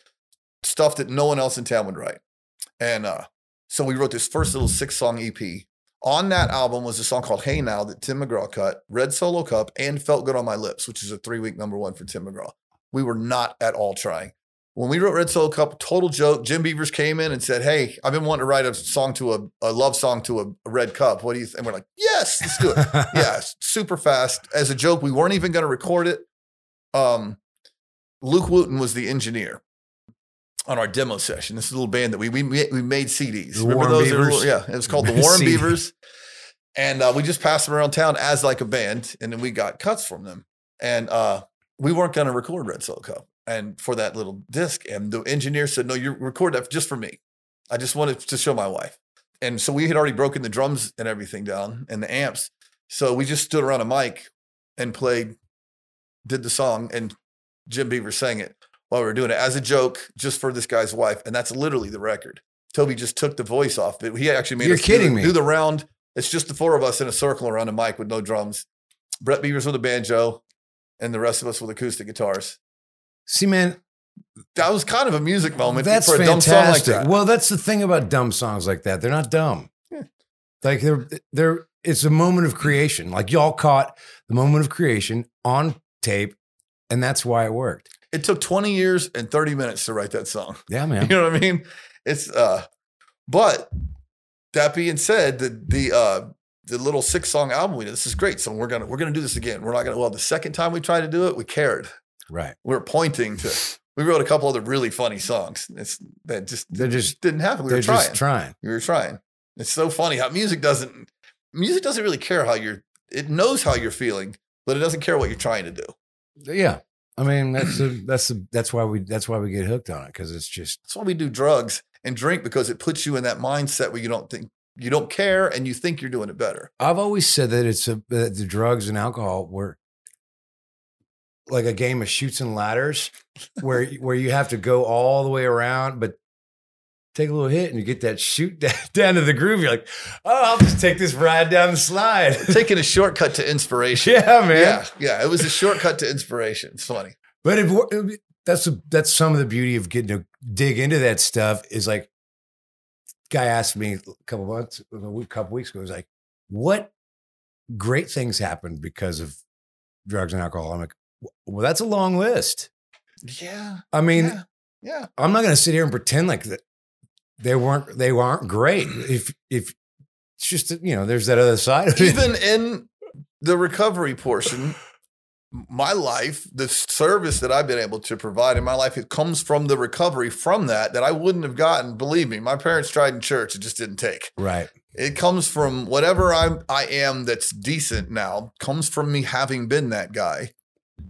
stuff that no one else in town would write. And uh, so we wrote this first little six song EP. On that album was a song called Hey Now that Tim McGraw cut, Red Solo Cup, and Felt Good on My Lips, which is a three week number one for Tim McGraw. We were not at all trying. When we wrote Red Solo Cup, total joke. Jim Beavers came in and said, Hey, I've been wanting to write a song to a, a love song to a, a red cup. What do you think? And we're like, Yes, let's do it yeah, super fast. As a joke, we weren't even going to record it. Um, Luke Wooten was the engineer on our demo session. This is a little band that we we we made CDs. The Warren They were Beavers? yeah, it was called the Warren CD. Beavers, and uh, we just passed them around town as like a band, and then we got cuts from them. And uh, we weren't going to record Red Solo Cup, and for that little disc, and the engineer said, "No, you record that just for me. I just wanted to show my wife." And so we had already broken the drums and everything down and the amps. So we just stood around a mic and played, did the song, and Jim Beaver sang it while we were doing it as a joke, just for this guy's wife. And that's literally the record. Toby just took the voice off, but he actually made You're do kidding the- me. do the round. It's just the four of us in a circle around a mic with no drums. Brett Beavers with a banjo, and the rest of us with acoustic guitars. See, man, That was kind of a music moment that's for a dumb fantastic. song like that. Well, that's the thing about dumb songs like that. They're not dumb. Yeah. Like they're they're it's a moment of creation. Like y'all caught the moment of creation on tape, and that's why it worked. It took 20 years and 30 minutes to write that song. Yeah, man. You know what I mean? It's uh but that being said, the the uh the little six song album we did, this is great. So we're gonna we're gonna do this again. We're not gonna well, the second time we tried to do it, we cared. Right. We were pointing to we wrote a couple other really funny songs. It's that just They're just didn't happen. We were trying. just trying. we were trying. It's so funny how music doesn't music doesn't really care how you're it knows how you're feeling, but it doesn't care what you're trying to do. Yeah. I mean, that's the that's the that's why we that's why we get hooked on it because it's just That's why we do drugs and drink because it puts you in that mindset where you don't think you don't care and you think you're doing it better. I've always said that it's a that the drugs and alcohol were like a game of chutes and ladders, where where you have to go all the way around, but take a little hit and you get that chute down, to the groove. You're like, oh, I'll just take this ride down the slide. Taking a shortcut to inspiration. yeah, man. Yeah, yeah. It was a shortcut to inspiration. It's funny. But we're- that's a, that's some of the beauty of getting to dig into that stuff is like, guy asked me a couple months, a couple weeks ago, was like, what great things happened because of drugs and alcohol? I'm like, well, that's a long list. Yeah. I mean, yeah. Yeah. I'm not going to sit here and pretend like that they weren't they weren't great. If if it's just you know, there's that other side of it. Even in the recovery portion, my life, the service that I've been able to provide in my life, it comes from the recovery from that that I wouldn't have gotten. Believe me, my parents tried in church; it just didn't take. right. It comes from whatever I'm I am that's decent now comes from me having been that guy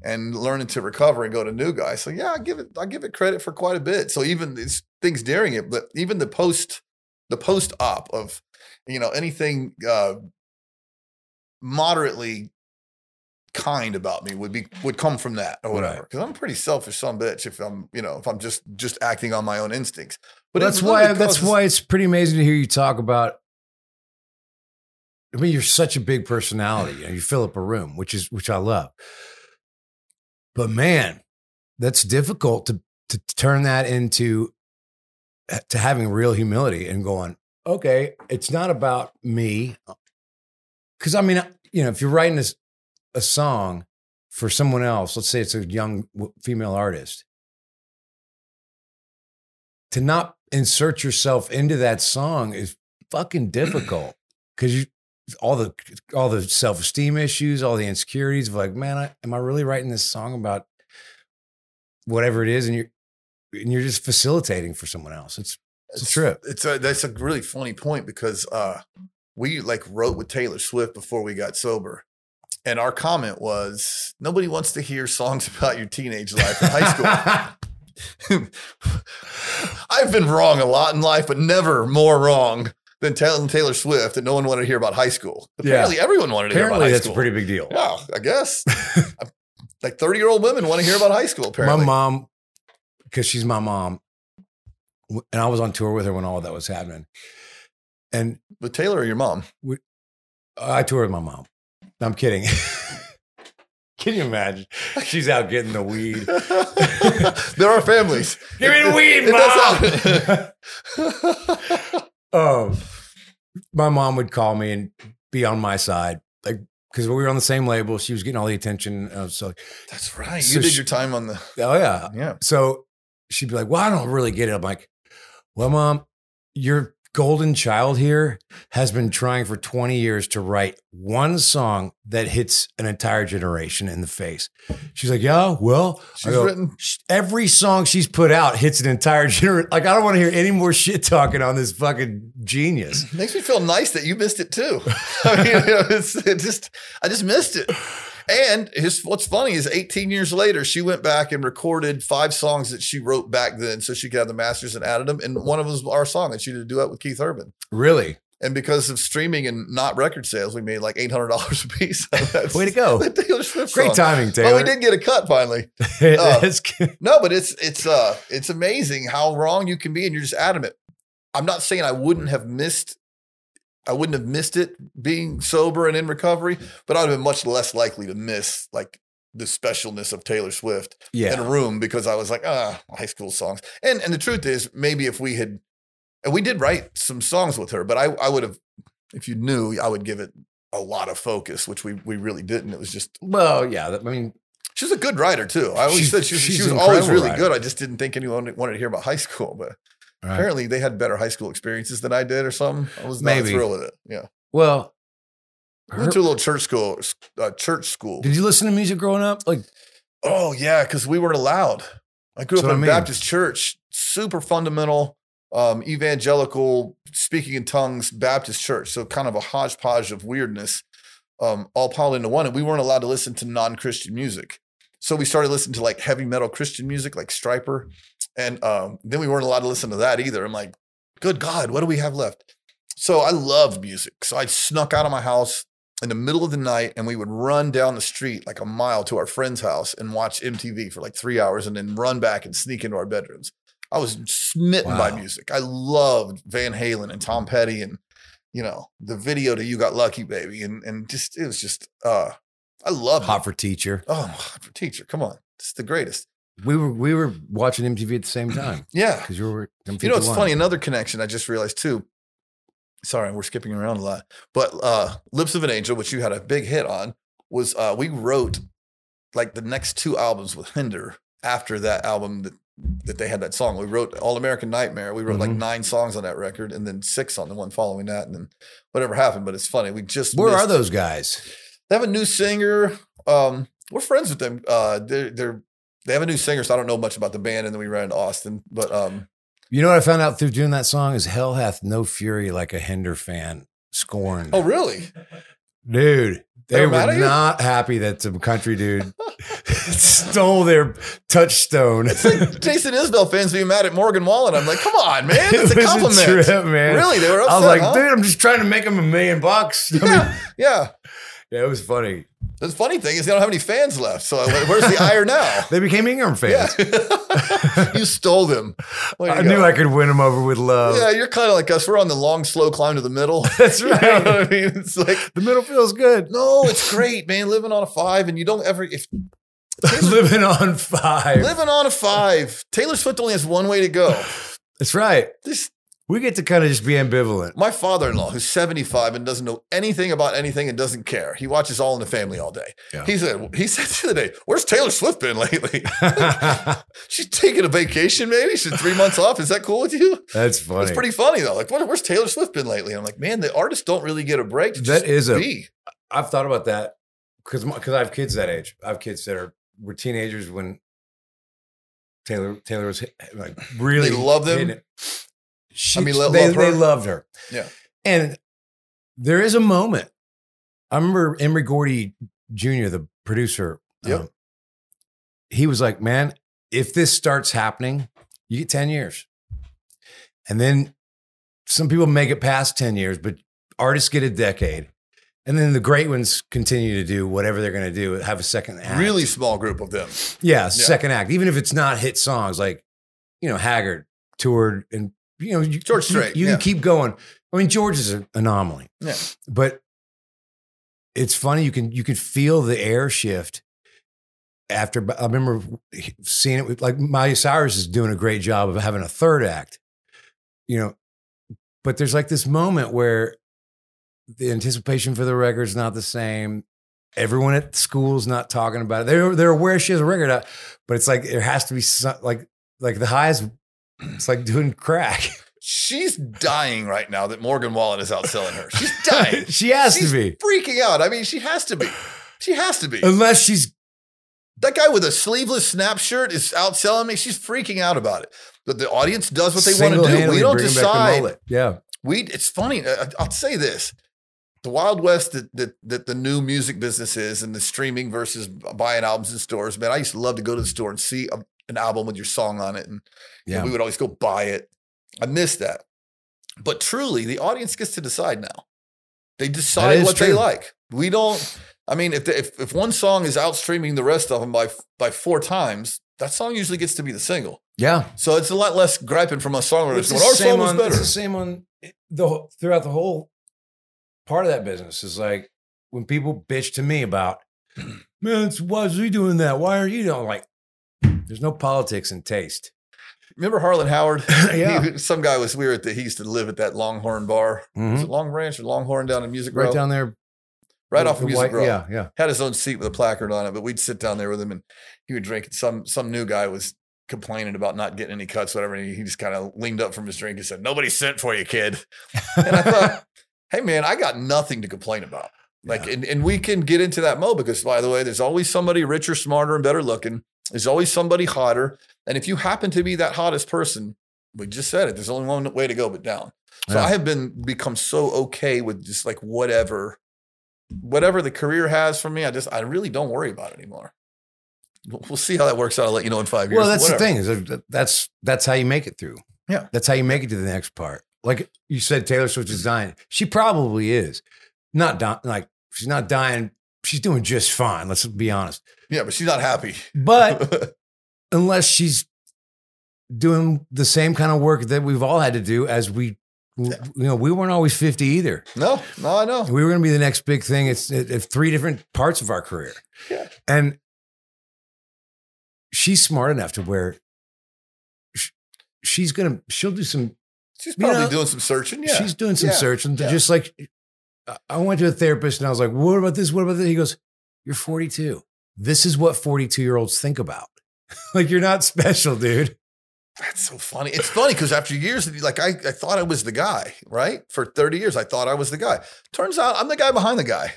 and learning to recover and go to new guys. So yeah, I give it I give it credit for quite a bit. So even these things during it, but even the post the post op of you know anything uh moderately kind about me would be would come from that or whatever. Right. Because I'm pretty selfish some bitch if I'm you know if I'm just just acting on my own instincts. But that's why that's why it's pretty amazing to hear you talk about. I mean, you're such a big personality. You, know, you fill up a room, which is which I love. But man, that's difficult to to turn that into eh, to having real humility and going, okay, it's not about me. Because I mean, uh, you know, if you're writing this a song for someone else, let's say it's a young female artist, to not insert yourself into that song is fucking difficult because you all the all the self esteem issues, all the insecurities of like, man, I, am I really writing this song about whatever it is, and you're and you're just facilitating for someone else. It's it's a trip. It's a that's a really funny point because uh we like wrote with Taylor Swift before we got sober. And our comment was nobody wants to hear songs about your teenage life in high school. I've been wrong a lot in life, but never more wrong than telling Taylor Swift that no one wanted to hear about high school. Yeah. Apparently, everyone wanted to hear about Apparently, high that's school. a pretty big deal. Yeah, I guess. like 30 year old women want to hear about high school, apparently. My mom, because she's my mom, and I was on tour with her when all of that was happening. and With Taylor or your mom? I toured with my mom. I'm kidding. Can you imagine? She's out getting the weed. there are families. Give me the weed, mom. Um, my mom would call me and be on my side, like because we were on the same label. She was getting all the attention. I was like, That's right. So You did she- your time on the. oh yeah. Yeah. So she'd be like, "Well, I don't really get it." I'm like, "Well, mom, your golden child here has been trying for 20 years to write one song that hits an entire generation in the face." She's like, "Yeah, well, She's go, written. Every song she's put out hits an entire generation. Like, I don't want to hear any more shit talking on this fucking genius." Makes me feel nice that you missed it too. I mean, know, it's, it just, I just missed it. And his, what's funny is 18 years later, she went back and recorded five songs that she wrote back then so she could have the masters and added them. And one of them was our song that she did a duet with Keith Urban. Really? And because of streaming and not record sales, we made like $800 a piece. out of that- Way to go. Great song. timing, Taylor. But we did get a cut finally. Good. No, but it's it's uh it's amazing how wrong you can be, and you're just adamant. I'm not saying I wouldn't have missed, I wouldn't have missed it being sober and in recovery, but I'd have been much less likely to miss like the specialness of Taylor Swift yeah. in a room because I was like, ah, high school songs. And and the truth is, maybe if we had, and we did write some songs with her, but I I would have, if you knew, I would give it a lot of focus, which we we really didn't. It was just Well, yeah. that- I mean, She's a good writer too. I always said she was, she was always really writer. good. I just didn't think anyone wanted to hear about high school, but Right. apparently they had better high school experiences than I did or something. I was not Maybe. thrilled with it. Yeah. well, I went to a little church school, uh, church school. did you listen to music growing up? Like, oh yeah. Cause we weren't allowed. I grew That's up what in I a mean. Baptist church, super fundamental, um, evangelical, speaking in tongues, Baptist church. So kind of a hodgepodge of weirdness, um, all piled into one. And we weren't allowed to listen to non-Christian music. So we started listening to like heavy metal Christian music, like Stryper. And um, then we weren't allowed to listen to that either. I'm like, good God, what do we have left? So I loved music. So I snuck out of my house in the middle of the night and we would run down the street like a mile to our friend's house and watch MTV for like three hours and then run back and sneak into our bedrooms. I was smitten by music. I loved Van Halen and Tom Petty and you know the video to "You Got Lucky, Baby" and and just it was just uh I love hot it. for teacher. Oh, hot for teacher, come on, it's the greatest. We were we were watching MTV at the same time Yeah, because you were. I'm You know, it's 51. funny. Another connection I just realized too. Sorry, we're skipping around a lot. But uh Lips of an Angel, which you had a big hit on, was uh we wrote like the next two albums with Hinder after that album that that they had that song. We wrote All American Nightmare. We wrote like Mhm. nine songs on that record and then six on the one following that. And then whatever happened. But it's funny. We just Where are those guys? They have a new singer. Um, we're friends with them. Uh they're they're they have a new singer, so I don't know much about the band, and then we ran to Austin. But um You know what I found out through doing that song is hell hath no fury like a Hinder fan scorned. oh really? dude, They they were mad were you? not happy that some country dude stole their touchstone. It's like Jason Isbell fans being mad at Morgan Wallen. I'm like, come on, man. It's It a compliment. trip, man. Really? They were upset. I was like, huh? dude, I'm just trying to make him a million bucks. I mean, Yeah, yeah. yeah, it was funny. The funny thing is they don't have any fans left. So where's the ire now? They became Ingram Yeah. fans. you stole them. To I go. knew I could win them over with love. Yeah, you're kind of like us. We're on the long, slow climb to the middle. That's You know right. I mean? It's like, The middle feels good. no, it's great, man. Living on a five, and you don't ever if Living on five. living on a five. Taylor Swift only has one way to go. That's right. This We get to kind of just be ambivalent. my father-in-law, who's 75 and doesn't know anything about anything and doesn't care. He watches All in the Family all day. Yeah. He said, he said the other day, "Where's Taylor Swift been lately? She's taking a vacation, maybe. She's three months off. Is that cool with you? That's funny. It's pretty funny though. Like, where's Taylor Swift been lately? I'm like, man, the artists don't really get a break. That is a- be. I've thought about that because because I have kids that age. I have kids that are were teenagers when Taylor Taylor was hit- like really They love them? She, I mean, lo- they love they loved her. Yeah. and there is a moment. I remember Emory Gordy Jr., the producer. Yep. um, he was like, "Man, if this starts happening, you get ten years." And then some people make it past 10 years, but artists get a decade. And then the great ones continue to do whatever they're going to do, have a second act. Really small group of them. Yeah, second act. Even if it's not hit songs, like, you know, Haggard toured and you know, you, George you- Strait, You, yeah. can keep going. I mean, George is an anomaly, Yeah. but it's funny. You can you can feel the air shift after. I remember seeing it with like Miley Cyrus is doing a great job of having a third act, you know. But there's like this moment where the anticipation for the record's not the same. Everyone at school's not talking about it. They're they're aware she has a record out, but it's like there has to be some, like like the highs. It's like doing crack. She's dying right now that Morgan Wallen is outselling her. She's dying. she has She's to be, freaking out. I mean, she has to be. She has to be. unless she's That guy with a sleeveless snap shirt is outselling me. She's freaking out about it. But the audience does what they want to do. We don't bringing back the decide. Yeah, We. It's funny. I- I'll say this: the Wild West that, that that the new music business is, and the streaming versus buying albums in stores. Man, I used to love to go to the store and see a, an album with your song on it, and yeah. we would always go buy it. I miss that. But truly, the audience gets to decide now. They decide what they like. We don't. I mean, if, the, if if one song is outstreaming the rest of them by by four times, that song usually gets to be the single. yeah. So it's a lot less griping from us songwriters. Going, Our song was on- better. It's the same on eh, the throughout the whole part of that business. Is like when people bitch to me about, man, why is he doing that? Why are you doing like? There's no politics in taste. Remember Harlan Howard? Yeah. He- some guy was weird that he used to live at that Longhorn bar. Was it Long Branch or Longhorn down in Music Mm-hmm. Right down there, right off of Music white- Row. Yeah, yeah. had his own seat with a placard on it, but we'd sit down there with him and he would drink. Some some new guy was complaining about not getting any cuts, whatever. And he just kind of leaned up from his drink and said, "Nobody sent for you, kid." And I thought, hey man, I got nothing to complain about. Like, and, and we can get into that mode because, by the way, there's always somebody richer, smarter, and better looking. There's always somebody hotter. And if you happen to be that hottest person, we just said it. There's only one way to go but down. So Yeah. I have been become so okay with just like whatever, whatever the career has for me. I just I really don't worry about it anymore. We'll see how that works out. I'll let you know in five years. Well, that's Whatever. the thing. Is that's that's how you make it through. Yeah. that's how you make it to the next part. Like you said, Taylor Swift is mm. dying. She probably is not dying. Like she's not dying. She's doing just fine. Let's be honest. Yeah, but she's not happy. But unless she's doing the same kind of work that we've all had to do as we you know we weren't always 50 either no, no, I know. we were going to be the next big thing it's it, it- three different parts of our career Yeah. and she's smart enough to where sh- she's going to she'll do some She's You probably know, doing some searching. Yeah, she's doing some Yeah. searching Yeah. just like I- went to a therapist and i was like what about this what about that he goes you're 42 this is what 42 year olds think about like you're not special dude That's so funny. It's funny because after years, like I, I thought I was the guy, right? For 30 years, I thought I was the guy. Turns out I'm the guy behind the guy.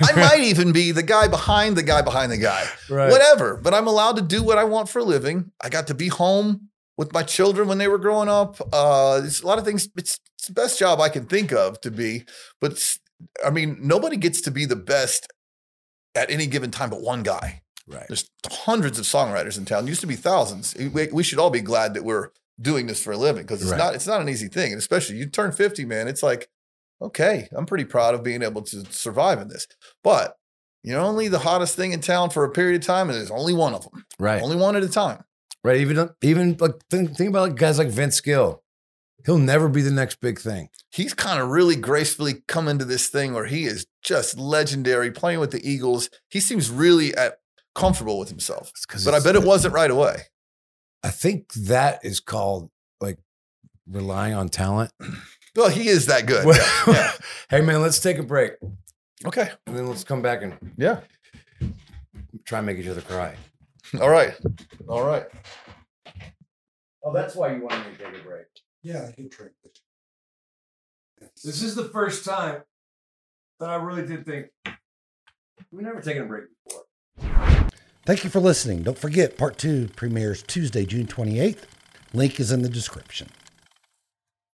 I might even be the guy behind the guy behind the guy. right Whatever. But I'm allowed to do what I want for a living. I got to be home with my children when they were growing up. Uh, it's a lot of things. It's, it's the best job I can think of to be. But I mean, nobody gets to be the best at any given time but one guy. right There's hundreds of songwriters in town. Used to be thousands. We, we should all be glad that we're doing this for a living because it's Right. not it's not an easy thing. And especially you turn 50, man, it's like, okay, I'm pretty proud of being able to survive in this. But you're only the hottest thing in town for a period of time, and there's only one of them. right Only one at a time. Right. Even even like think, think about like guys like Vince Gill. He'll never be the next big thing. He's kind of really gracefully come into this thing where he is just legendary playing with the Eagles. He seems really at comfortable with himself. But I bet it wasn't right away. I think that is called like relying on talent. Well, he is that good. Well, Yeah, yeah. hey man, let's take a break Okay. and then let's come back and Yeah. try and make each other cry. All right. All right. Oh, that's why you wanted me to take a break. Yeah, I can drink it. This is the first time that I really did think we've never taken a break before. Thank you for listening. Don't forget, part two premieres Tuesday, June 28th. Link is in the description.